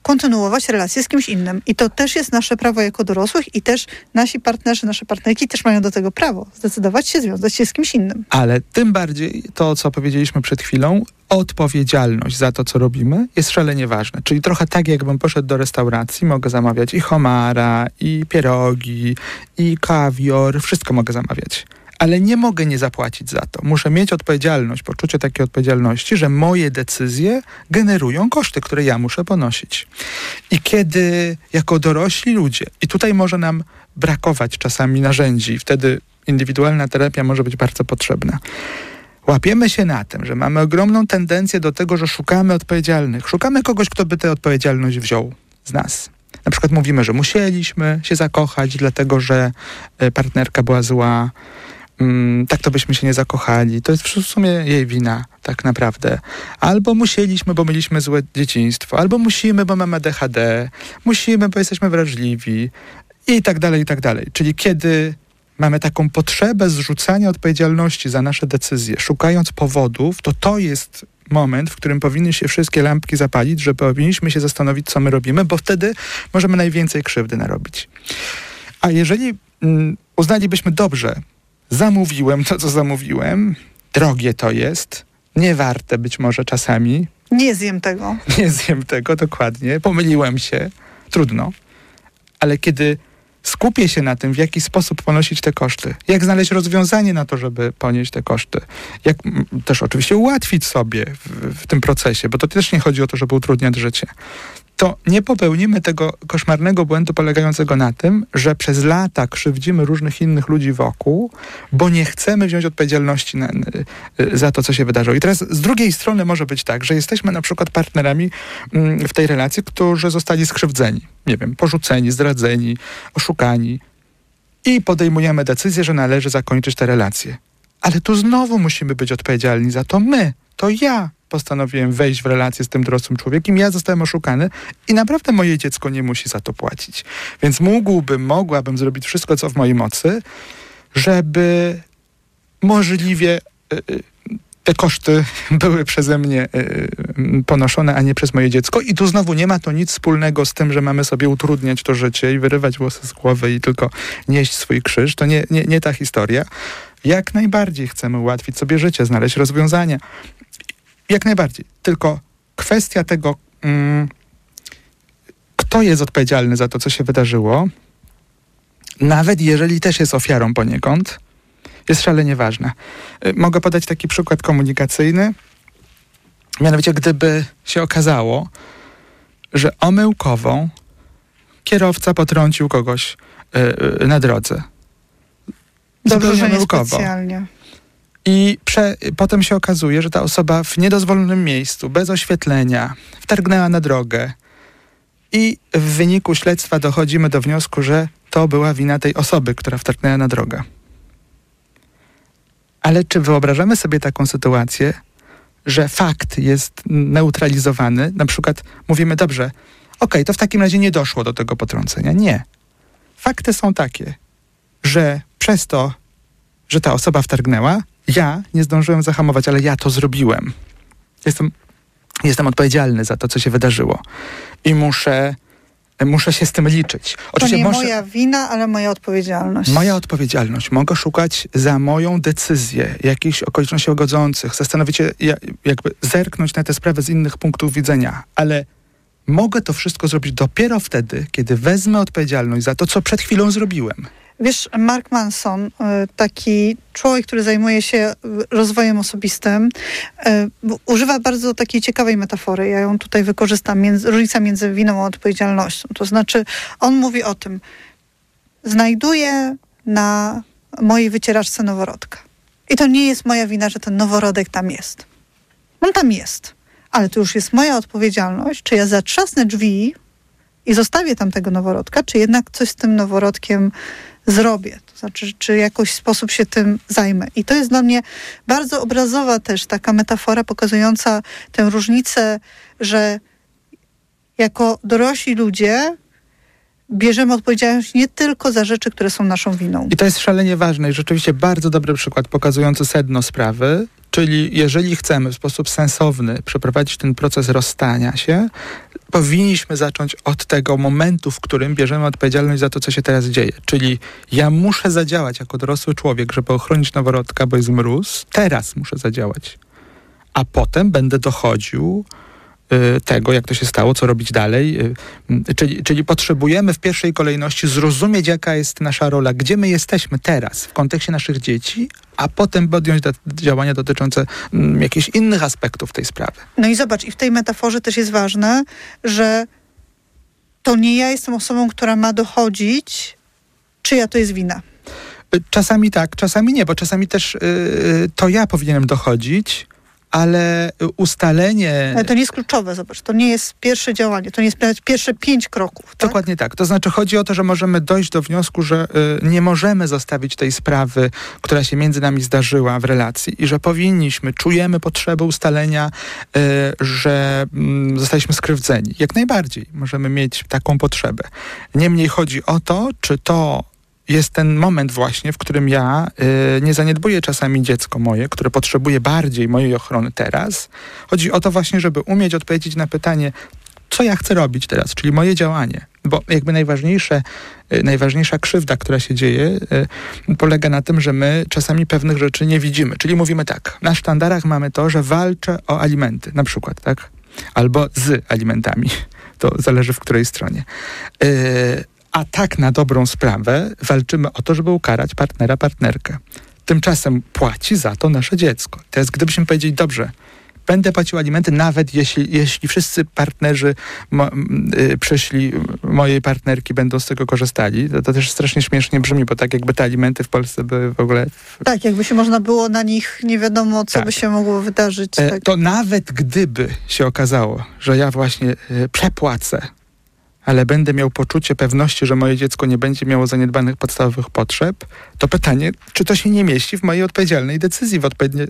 kontynuować relacje z kimś innym. I to też jest nasze prawo jako dorosłych i też nasi partnerzy, nasze partnerki też mają do tego prawo. Zdecydować się, związać się z kimś innym. Ale tym bardziej to, co powiedzieliśmy przed chwilą, odpowiedzialność za to, co robimy, jest szalenie ważne. Czyli trochę tak, jakbym poszedł do restauracji, mogę zamawiać i homara, i pierogi, i kawior, wszystko mogę zamawiać. Ale nie mogę nie zapłacić za to. Muszę mieć odpowiedzialność, poczucie takiej odpowiedzialności, że moje decyzje generują koszty, które ja muszę ponosić. I kiedy jako dorośli ludzie, i tutaj może nam brakować czasami narzędzi, wtedy indywidualna terapia może być bardzo potrzebna łapiemy się na tym, że mamy ogromną tendencję do tego, że szukamy odpowiedzialnych. Szukamy kogoś, kto by tę odpowiedzialność wziął z nas. Na przykład mówimy, że musieliśmy się zakochać, dlatego że e, partnerka była zła. Mm, tak to byśmy się nie zakochali. To jest w sumie jej wina, tak naprawdę. Albo musieliśmy, bo mieliśmy złe dzieciństwo, albo musimy, bo mamy DHD, musimy, bo jesteśmy wrażliwi i tak dalej, i tak dalej. Czyli kiedy mamy taką potrzebę zrzucania odpowiedzialności za nasze decyzje, szukając powodów, to to jest moment, w którym powinny się wszystkie lampki zapalić, że powinniśmy się zastanowić, co my robimy, bo wtedy możemy najwięcej krzywdy narobić. A jeżeli mm, uznalibyśmy dobrze, zamówiłem to, co zamówiłem, drogie to jest, niewarte być może czasami. Nie zjem tego. <laughs> Nie zjem tego, dokładnie. Pomyliłem się. Trudno. Ale kiedy skupię się na tym, w jaki sposób ponosić te koszty, jak znaleźć rozwiązanie na to, żeby ponieść te koszty, jak też oczywiście ułatwić sobie w, w tym procesie, bo to też nie chodzi o to, żeby utrudniać życie to nie popełnimy tego koszmarnego błędu polegającego na tym, że przez lata krzywdzimy różnych innych ludzi wokół, bo nie chcemy wziąć odpowiedzialności na, za to, co się wydarzyło. I teraz z drugiej strony może być tak, że jesteśmy na przykład partnerami mm, w tej relacji, którzy zostali skrzywdzeni, nie wiem, porzuceni, zdradzeni, oszukani i podejmujemy decyzję, że należy zakończyć tę relację. Ale tu znowu musimy być odpowiedzialni za to my, to ja, postanowiłem wejść w relację z tym dorosłym człowiekiem, ja zostałem oszukany i naprawdę moje dziecko nie musi za to płacić. Więc mógłbym, mogłabym zrobić wszystko, co w mojej mocy, żeby możliwie e, e, te koszty <laughs> były przeze mnie e, ponoszone, a nie przez moje dziecko. I tu znowu nie ma to nic wspólnego z tym, że mamy sobie utrudniać to życie i wyrywać włosy z głowy i tylko nieść swój krzyż. To nie, nie, nie ta historia. Jak najbardziej chcemy ułatwić sobie życie, znaleźć rozwiązania. Jak najbardziej. Tylko kwestia tego, mm, kto jest odpowiedzialny za to, co się wydarzyło, nawet jeżeli też jest ofiarą poniekąd, jest szalenie ważna. Y, mogę podać taki przykład komunikacyjny. Mianowicie, gdyby się okazało, że omyłkową kierowca potrącił kogoś yy, na drodze. Dobrze, że nie specjalnie. I prze, potem się okazuje, że ta osoba w niedozwolonym miejscu, bez oświetlenia, wtargnęła na drogę. I w wyniku śledztwa dochodzimy do wniosku, że to była wina tej osoby, która wtargnęła na drogę. Ale czy wyobrażamy sobie taką sytuację, że fakt jest neutralizowany? Na przykład mówimy, dobrze, okej, okay, to w takim razie nie doszło do tego potrącenia. Nie. Fakty są takie, że przez to, że ta osoba wtargnęła, ja nie zdążyłem zahamować, ale ja to zrobiłem. Jestem, jestem odpowiedzialny za to, co się wydarzyło. I muszę, muszę się z tym liczyć. Oczywiście to nie może, moja wina, ale moja odpowiedzialność. Moja odpowiedzialność. Mogę szukać za moją decyzję jakichś okoliczności godzących, zastanowić się, jakby zerknąć na tę sprawę z innych punktów widzenia, ale mogę to wszystko zrobić dopiero wtedy, kiedy wezmę odpowiedzialność za to, co przed chwilą zrobiłem. Wiesz, Mark Manson, y, taki człowiek, który zajmuje się rozwojem osobistym, y, używa bardzo takiej ciekawej metafory. Ja ją tutaj wykorzystam. Między, różnica między winą a odpowiedzialnością. To znaczy, on mówi o tym, znajduje na mojej wycieraczce noworodka. I to nie jest moja wina, że ten noworodek tam jest. On tam jest. Ale to już jest moja odpowiedzialność, czy ja zatrzasnę drzwi i zostawię tam tego noworodka, czy jednak coś z tym noworodkiem zrobię. To znaczy, czy jakoś sposób się tym zajmę. I to jest dla mnie bardzo obrazowa też taka metafora pokazująca tę różnicę, że jako dorośli ludzie bierzemy odpowiedzialność nie tylko za rzeczy, które są naszą winą. I to jest szalenie ważne i rzeczywiście bardzo dobry przykład pokazujący sedno sprawy, czyli jeżeli chcemy w sposób sensowny przeprowadzić ten proces rozstania się, powinniśmy zacząć od tego momentu, w którym bierzemy odpowiedzialność za to, co się teraz dzieje. Czyli ja muszę zadziałać jako dorosły człowiek, żeby ochronić noworodka, bo jest mróz. Teraz muszę zadziałać. A potem będę dochodził tego, jak to się stało, co robić dalej. Y, y, czyli, czyli potrzebujemy w pierwszej kolejności zrozumieć, jaka jest nasza rola, gdzie my jesteśmy teraz w kontekście naszych dzieci, a potem podjąć do, działania dotyczące m, jakichś innych aspektów tej sprawy. No i zobacz, i w tej metaforze też jest ważne, że to nie ja jestem osobą, która ma dochodzić, czyja to jest wina. Czasami tak, czasami nie, bo czasami też yy, to ja powinienem dochodzić, ale ustalenie... Ale to nie jest kluczowe, zobacz, to nie jest pierwsze działanie, to nie jest pierwsze pięć kroków. Tak? Dokładnie tak. To znaczy chodzi o to, że możemy dojść do wniosku, że y, nie możemy zostawić tej sprawy, która się między nami zdarzyła w relacji i że powinniśmy, czujemy potrzebę ustalenia, y, że y, zostaliśmy skrzywdzeni. Jak najbardziej możemy mieć taką potrzebę. Niemniej chodzi o to, czy to jest ten moment właśnie, w którym ja y, nie zaniedbuję czasami dziecko moje, które potrzebuje bardziej mojej ochrony teraz. Chodzi o to właśnie, żeby umieć odpowiedzieć na pytanie, co ja chcę robić teraz, czyli moje działanie. Bo jakby najważniejsze, y, najważniejsza krzywda, która się dzieje, y, polega na tym, że my czasami pewnych rzeczy nie widzimy. Czyli mówimy tak, na sztandarach mamy to, że walczę o alimenty, na przykład, tak? Albo z alimentami. To zależy w której stronie. Y, a tak na dobrą sprawę walczymy o to, żeby ukarać partnera, partnerkę. Tymczasem płaci za to nasze dziecko. Teraz gdybyśmy powiedzieli, dobrze, będę płacił alimenty, nawet jeśli, jeśli wszyscy partnerzy mo, y, przyszli mojej partnerki będą z tego korzystali. To, to, też strasznie śmiesznie brzmi, bo tak jakby te alimenty w Polsce były w ogóle... W... Tak, jakby się można było na nich, nie wiadomo co tak. by się mogło wydarzyć. E, tak. To nawet gdyby się okazało, że ja właśnie y, przepłacę ale będę miał poczucie pewności, że moje dziecko nie będzie miało zaniedbanych podstawowych potrzeb, to pytanie, czy to się nie mieści w mojej odpowiedzialnej decyzji, w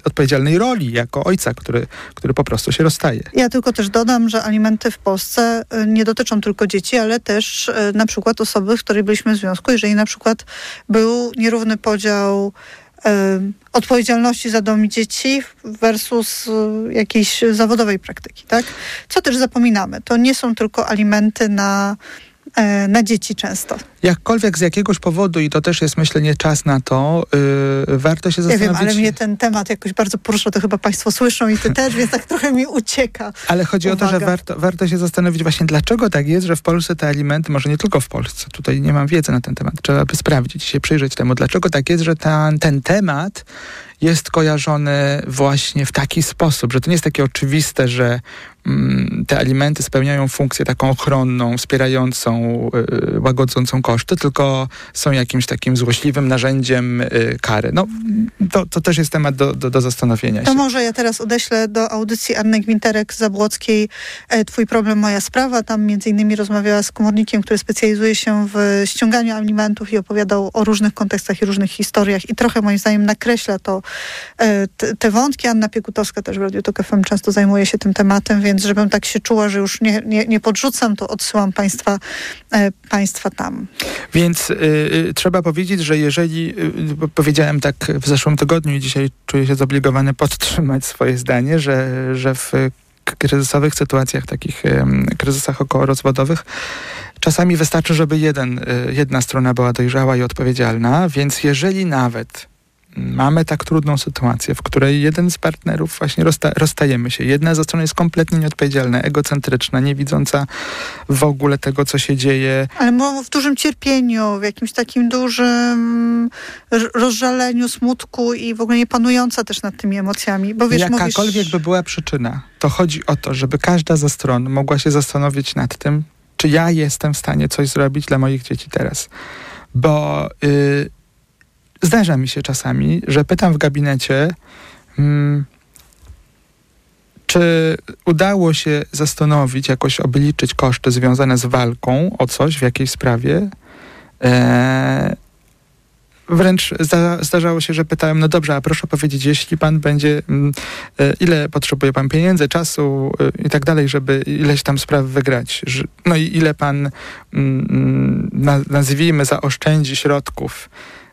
odpowiedzialnej roli jako ojca, który, który po prostu się rozstaje. Ja tylko też dodam, że alimenty w Polsce y, nie dotyczą tylko dzieci, ale też y, na przykład osoby, w której byliśmy w związku, jeżeli na przykład był nierówny podział odpowiedzialności za dom dzieci versus y, jakiejś zawodowej praktyki, tak? Co też zapominamy, to nie są tylko alimenty na na dzieci często. Jakkolwiek z jakiegoś powodu, i to też jest myślę nie czas na to, yy, warto się zastanowić... Ja wiem, ale mnie ten temat jakoś bardzo porusza, to chyba Państwo słyszą i Ty też, więc tak trochę mi ucieka. Ale chodzi Uwaga. o to, że warto, warto się zastanowić właśnie dlaczego tak jest, że w Polsce te alimenty, może nie tylko w Polsce, tutaj nie mam wiedzy na ten temat, trzeba by sprawdzić, się przyjrzeć temu, dlaczego tak jest, że ten, ten temat jest kojarzony właśnie w taki sposób, że to nie jest takie oczywiste, że te alimenty spełniają funkcję taką ochronną, wspierającą, y, łagodzącą koszty, tylko są jakimś takim złośliwym narzędziem y, kary. No, to, to też jest temat do, do, do zastanowienia to się. może ja teraz odeślę do audycji Anny Gwinterek-Zabłockiej e, Twój problem, moja sprawa. Tam między innymi rozmawiała z komornikiem, który specjalizuje się w ściąganiu alimentów i opowiadał o różnych kontekstach i różnych historiach i trochę moim zdaniem nakreśla to E, te, te wątki. Anna Piekutowska też w Radiu Tok FM często zajmuje się tym tematem, więc żebym tak się czuła, że już nie, nie, nie podrzucam, to odsyłam państwa, e, państwa tam. Więc y, y, trzeba powiedzieć, że jeżeli, y, powiedziałem tak w zeszłym tygodniu i dzisiaj czuję się zobligowany podtrzymać swoje zdanie, że, że w kryzysowych sytuacjach, takich kryzysach okołorozwodowych, czasami wystarczy, żeby jeden, jedna strona była dojrzała i odpowiedzialna, więc jeżeli nawet mamy tak trudną sytuację, w której jeden z partnerów właśnie rozsta rozstajemy się. Jedna ze stron jest kompletnie nieodpowiedzialna, egocentryczna, nie widząca w ogóle tego, co się dzieje. Ale w dużym cierpieniu, w jakimś takim dużym rozżaleniu, smutku i w ogóle nie panująca też nad tymi emocjami. Bo wiesz, Jakakolwiek mówisz... by była przyczyna, to chodzi o to, żeby każda ze stron mogła się zastanowić nad tym, czy ja jestem w stanie coś zrobić dla moich dzieci teraz. Bo... Yy, zdarza mi się czasami, że pytam w gabinecie, hmm, czy udało się zastanowić, jakoś obliczyć koszty związane z walką o coś w jakiejś sprawie? Eee, wręcz zda, zdarzało się, że pytałem, no dobrze, a proszę powiedzieć, jeśli pan będzie, mm, e, ile potrzebuje pan pieniędzy, czasu e, i tak dalej, żeby ileś tam spraw wygrać, no i ile pan, mm, na, nazwijmy, zaoszczędzi środków,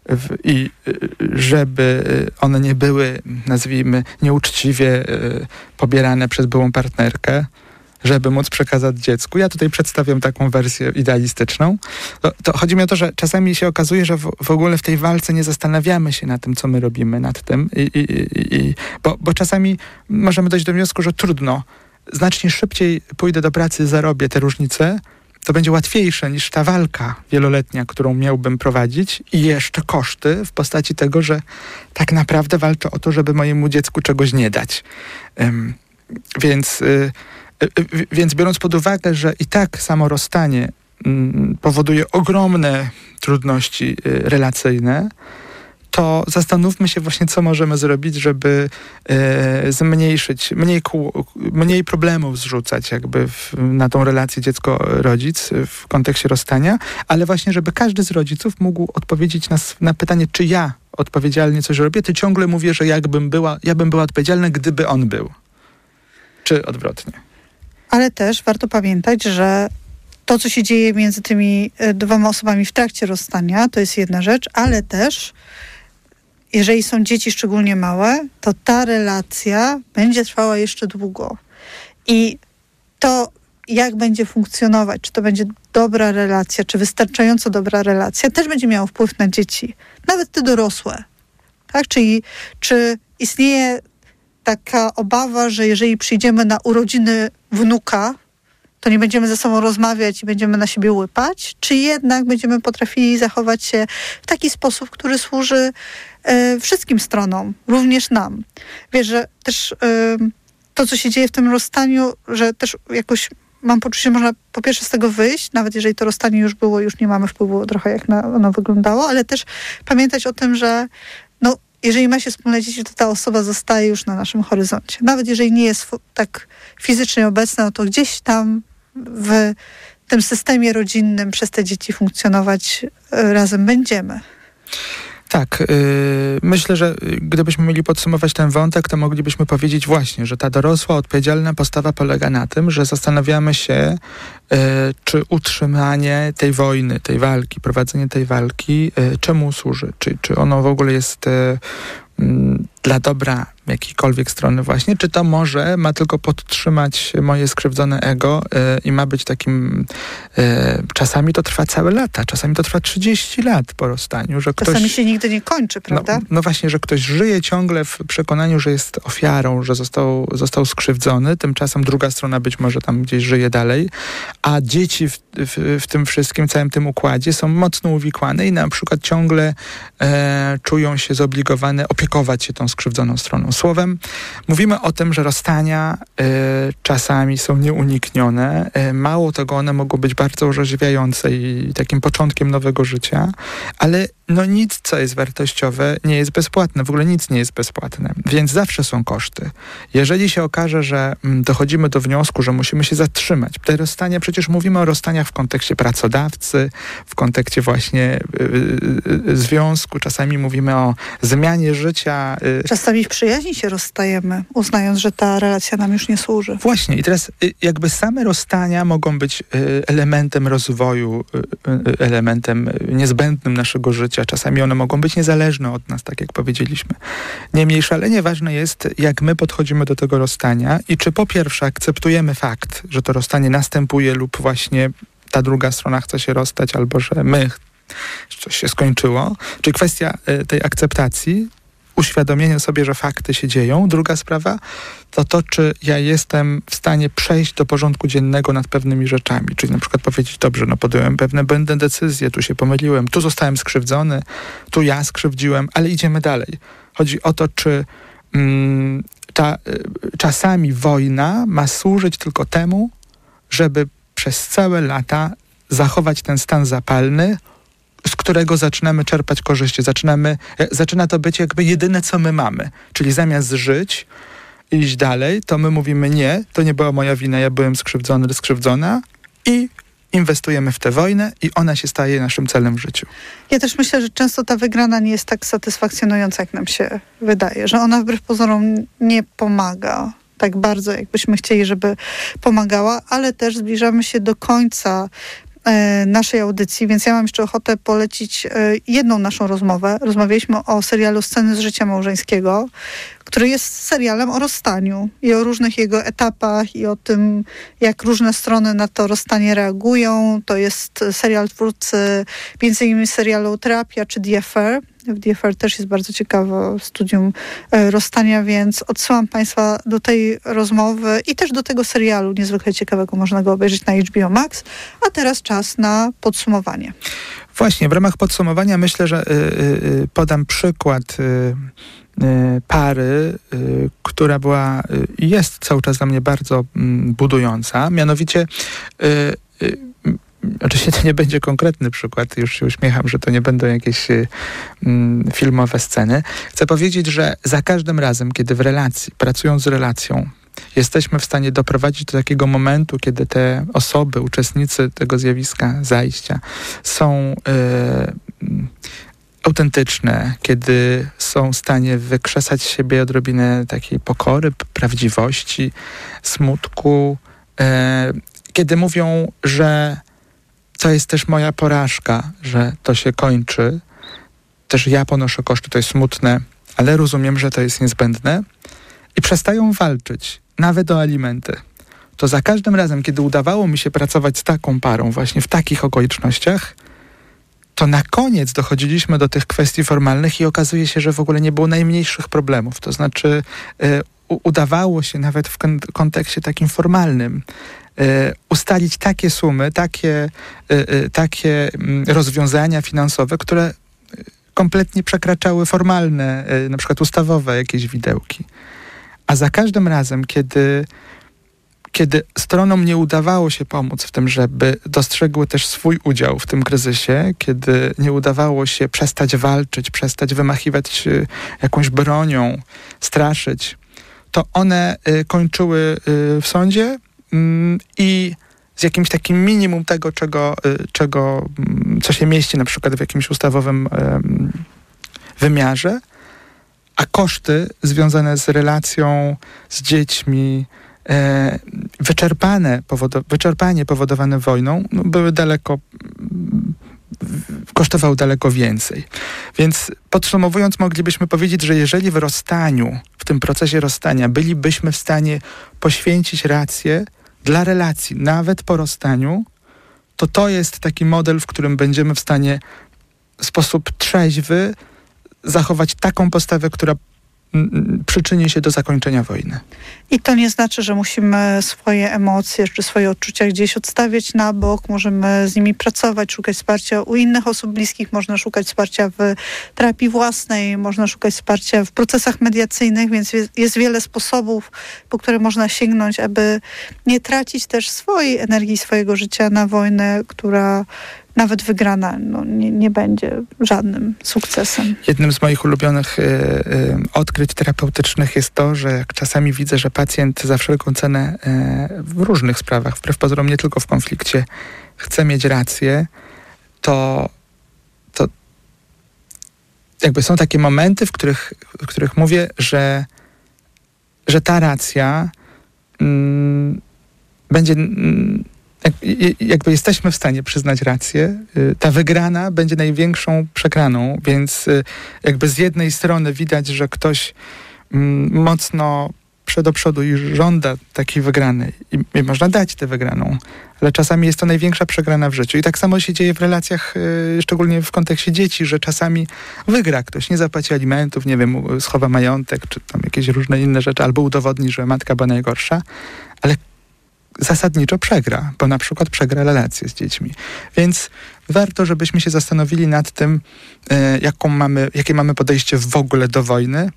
w, i y, żeby one nie były, nazwijmy, nieuczciwie y, pobierane przez byłą partnerkę, żeby móc przekazać dziecku. Ja tutaj przedstawiam taką wersję idealistyczną. To, to chodzi mi o to, że czasami się okazuje, że w, w, ogóle w tej walce nie zastanawiamy się nad tym, co my robimy nad tym, i, i, i, bo, bo czasami możemy dojść do wniosku, że trudno, znacznie szybciej pójdę do pracy, zarobię te różnice, to będzie łatwiejsze niż ta walka wieloletnia, którą miałbym prowadzić i jeszcze koszty w postaci tego, że tak naprawdę walczę o to, żeby mojemu dziecku czegoś nie dać. Więc, y, y, y, więc biorąc pod uwagę, że i tak samo rozstanie mm, powoduje ogromne trudności y, relacyjne, to zastanówmy się właśnie, co możemy zrobić, żeby e, zmniejszyć, mniej, mniej problemów zrzucać jakby w, na tą relację dziecko-rodzic w kontekście rozstania, ale właśnie, żeby każdy z rodziców mógł odpowiedzieć na, na pytanie, czy ja odpowiedzialnie coś robię, to ciągle mówię, że jakbym była, ja bym była odpowiedzialna, gdyby on był. Czy odwrotnie. Ale też warto pamiętać, że to, co się dzieje między tymi e, dwoma osobami w trakcie rozstania, to jest jedna rzecz, ale też jeżeli są dzieci szczególnie małe, to ta relacja będzie trwała jeszcze długo. I to, jak będzie funkcjonować, czy to będzie dobra relacja, czy wystarczająco dobra relacja, też będzie miało wpływ na dzieci, nawet te dorosłe. Tak? Czyli czy istnieje taka obawa, że jeżeli przyjdziemy na urodziny wnuka, to nie będziemy ze sobą rozmawiać i będziemy na siebie łypać, czy jednak będziemy potrafili zachować się w taki sposób, który służy e, wszystkim stronom, również nam. Wiesz, że też e, to, co się dzieje w tym rozstaniu, że też jakoś mam poczucie, można po pierwsze z tego wyjść, nawet jeżeli to rozstanie już było, już nie mamy wpływu trochę jak na, ono wyglądało, ale też pamiętać o tym, że no, jeżeli ma się wspólne dzieci, to ta osoba zostaje już na naszym horyzoncie. Nawet jeżeli nie jest tak fizycznie obecna, no to gdzieś tam w tym systemie rodzinnym przez te dzieci funkcjonować e, razem będziemy. Tak, yy, myślę, że gdybyśmy mieli podsumować ten wątek, to moglibyśmy powiedzieć właśnie, że ta dorosła, odpowiedzialna postawa polega na tym, że zastanawiamy się, yy, czy utrzymanie tej wojny, tej walki, prowadzenie tej walki, yy, czemu służy, czy, czy ono w ogóle jest mm, dla dobra jakiejkolwiek strony właśnie, czy to może ma tylko podtrzymać moje skrzywdzone ego y, i ma być takim y, czasami to trwa całe lata, czasami to trwa 30 lat po rozstaniu, że ktoś... Czasami się nigdy nie kończy, prawda? No, no, właśnie, że ktoś żyje ciągle w przekonaniu, że jest ofiarą, że został, został skrzywdzony, tymczasem druga strona być może tam gdzieś żyje dalej, a dzieci w, w, w tym wszystkim, całym tym układzie są mocno uwikłane i na przykład ciągle e, czują się zobligowane opiekować się tą skrzywdzoną stroną. Słowem, mówimy o tym, że rozstania y, czasami są nieuniknione. Y, mało tego, one mogą być bardzo orzeźwiające i takim początkiem nowego życia, ale no nic, co jest wartościowe, nie jest bezpłatne. W ogóle nic nie jest bezpłatne, więc zawsze są koszty. Jeżeli się okaże, że mm, dochodzimy do wniosku, że musimy się zatrzymać, te rozstania, przecież mówimy o rozstaniach w kontekście pracodawcy, w kontekście właśnie y, y, y, związku, czasami mówimy o zmianie życia. Czasami w przyjaźni się rozstajemy, uznając, że ta relacja nam już nie służy. Właśnie i teraz jakby same rozstania mogą być elementem rozwoju, elementem niezbędnym naszego życia. Czasami one mogą być niezależne od nas, tak jak powiedzieliśmy. Niemniej szalenie ważne jest, jak my podchodzimy do tego rozstania i czy po pierwsze akceptujemy fakt, że to rozstanie następuje lub właśnie ta druga strona chce się rozstać, albo że my coś się skończyło, czy kwestia y, tej akceptacji, uświadomienie sobie, że fakty się dzieją. Druga sprawa to to, czy ja jestem w stanie przejść do porządku dziennego nad pewnymi rzeczami. Czyli na przykład powiedzieć, dobrze, no podjąłem pewne błędne decyzje, tu się pomyliłem, tu zostałem skrzywdzony, tu ja skrzywdziłem, ale idziemy dalej. Chodzi o to, czy mm, ta, y, czasami wojna ma służyć tylko temu, żeby przez całe lata zachować ten stan zapalny, z którego zaczynamy czerpać korzyści. Zaczynamy, e, zaczyna to być jakby jedyne, co my mamy. Czyli zamiast żyć, iść dalej, to my mówimy nie, to nie była moja wina, ja byłem skrzywdzony, skrzywdzona i inwestujemy w tę wojnę i ona się staje naszym celem w życiu. Ja też myślę, że często ta wygrana nie jest tak satysfakcjonująca, jak nam się wydaje, że ona wbrew pozorom nie pomaga tak bardzo, jakbyśmy chcieli, żeby pomagała, ale też zbliżamy się do końca naszej audycji, więc ja mam jeszcze ochotę polecić e, jedną naszą rozmowę. Rozmawialiśmy o serialu Sceny z życia małżeńskiego, który jest serialem o rozstaniu i o różnych jego etapach i o tym, jak różne strony na to rozstanie reagują. To jest serial twórcy między innymi serialu Terapia czy Affair. W Affair też jest bardzo ciekawe studium e, rozstania, więc odsyłam Państwa do tej rozmowy i też do tego serialu niezwykle ciekawego. Można go obejrzeć na HBO Max. A teraz czas na podsumowanie. Właśnie, w ramach podsumowania myślę, że y, y, y podam przykład Y, pary, y, która była y, jest cały czas dla mnie bardzo mm, budująca. Mianowicie Oczywiście to nie będzie konkretny przykład, już się uśmiecham, że to nie będą jakieś mm, filmowe sceny. Chcę powiedzieć, że za każdym razem, kiedy w relacji, pracując z relacją, jesteśmy w stanie doprowadzić do takiego momentu, kiedy te osoby, uczestnicy tego zjawiska zajścia są autentyczne, kiedy są w stanie wykrzesać z siebie odrobinę takiej pokory, prawdziwości, smutku, e, kiedy mówią, że to jest też moja porażka, że to się kończy, też ja ponoszę koszty, to jest smutne, ale rozumiem, że to jest niezbędne i przestają walczyć, nawet o alimenty. To za każdym razem, kiedy udawało mi się pracować z taką parą, właśnie w takich okolicznościach, to na koniec dochodziliśmy do tych kwestii formalnych i okazuje się, że w ogóle nie było najmniejszych problemów. To znaczy, y, udawało się nawet w kon kontekście takim formalnym y, ustalić takie sumy, takie, y, takie mm, rozwiązania finansowe, które kompletnie przekraczały formalne, na przykład ustawowe jakieś widełki. A za każdym razem, kiedy kiedy stronom nie udawało się pomóc w tym, żeby dostrzegły też swój udział w tym kryzysie, kiedy nie udawało się przestać walczyć, przestać wymachiwać y, jakąś bronią, straszyć, to one y, kończyły y, w sądzie mm, i z jakimś takim minimum tego, czego, czego mm, co się mieści na przykład w jakimś ustawowym wymiarze, a koszty związane z relacją z dziećmi, wyczerpane, powodo, wyczerpanie powodowane wojną no, były daleko kosztowały daleko więcej. Więc podsumowując, moglibyśmy powiedzieć, że jeżeli w rozstaniu, w tym procesie rozstania, bylibyśmy w stanie poświęcić rację dla relacji, nawet po rozstaniu, to to jest taki model, w którym będziemy w stanie w sposób trzeźwy zachować taką postawę, która przyczyni się do zakończenia wojny. I to nie znaczy, że musimy swoje emocje czy swoje odczucia gdzieś odstawiać na bok. Możemy z nimi pracować, szukać wsparcia u innych osób bliskich, można szukać wsparcia w terapii własnej, można szukać wsparcia w procesach mediacyjnych, więc jest wiele sposobów, po które można sięgnąć, aby nie tracić też swojej energii, swojego życia na wojnę, która nawet wygrana no, nie, nie, będzie żadnym sukcesem. Jednym z moich ulubionych y, y, odkryć terapeutycznych jest to, że jak czasami widzę, że pacjent za wszelką cenę y, w różnych sprawach, wbrew pozorom nie tylko w konflikcie, chce mieć rację, to, to jakby są takie momenty, w których, w których mówię, że, że ta racja mm, będzie mm, jakby jesteśmy w stanie przyznać rację, y, ta wygrana będzie największą przegraną, więc y, jakby z jednej strony widać, że ktoś mm, mocno do przodu i żąda takiej wygranej i, można dać tę wygraną, ale czasami jest to największa przegrana w życiu. I tak samo się dzieje w relacjach, yy, szczególnie w kontekście dzieci, że czasami wygra ktoś, nie zapłaci alimentów, nie wiem, schowa majątek, czy tam jakieś różne inne rzeczy, albo udowodni, że matka była najgorsza, ale zasadniczo przegra, bo na przykład przegra relacje z dziećmi. Więc warto, żebyśmy się zastanowili nad tym, e, jaką mamy, jakie mamy podejście w ogóle do wojny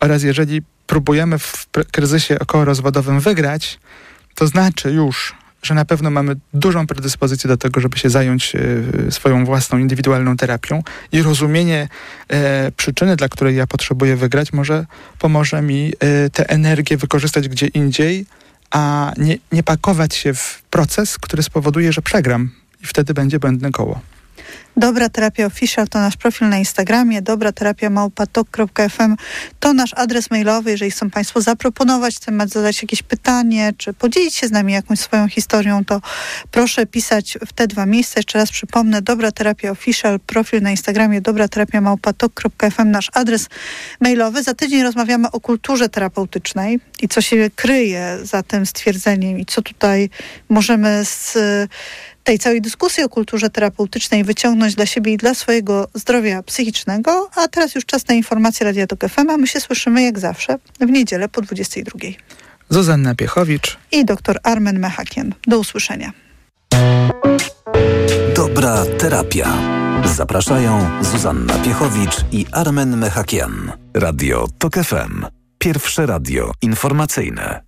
oraz jeżeli próbujemy w kryzysie okołorozwodowym wygrać, to znaczy już, że na pewno mamy dużą predyspozycję do tego, żeby się zająć e, swoją własną indywidualną terapią i rozumienie e, przyczyny, dla której ja potrzebuję wygrać, może pomoże mi e, tę energię wykorzystać gdzie indziej, a nie, nie pakować się w proces, który spowoduje, że przegram i wtedy będzie błędne koło. Dobra Terapia Official to nasz profil na Instagramie, dobra terapia małpatok.fm to nasz adres mailowy. Jeżeli chcą Państwo zaproponować temat, zadać jakieś pytanie, czy podzielić się z nami jakąś swoją historią, to proszę pisać w te dwa miejsca. Jeszcze raz przypomnę, dobra terapia Official, profil na Instagramie, dobra terapia małpatok.fm, nasz adres mailowy. Za tydzień rozmawiamy o kulturze terapeutycznej i co się kryje za tym stwierdzeniem i co tutaj możemy z tej całej dyskusji o kulturze terapeutycznej wyciągnąć dla siebie i dla swojego zdrowia psychicznego. A teraz już czas na informacje Radia Tok FM, a my się słyszymy jak zawsze w niedzielę po 22. Zuzanna Piechowicz i dr Armen Mechakian. Do usłyszenia. Dobra terapia. Zapraszają Zuzanna Piechowicz i Armen Mechakian. Radio TOK FM. Pierwsze radio informacyjne.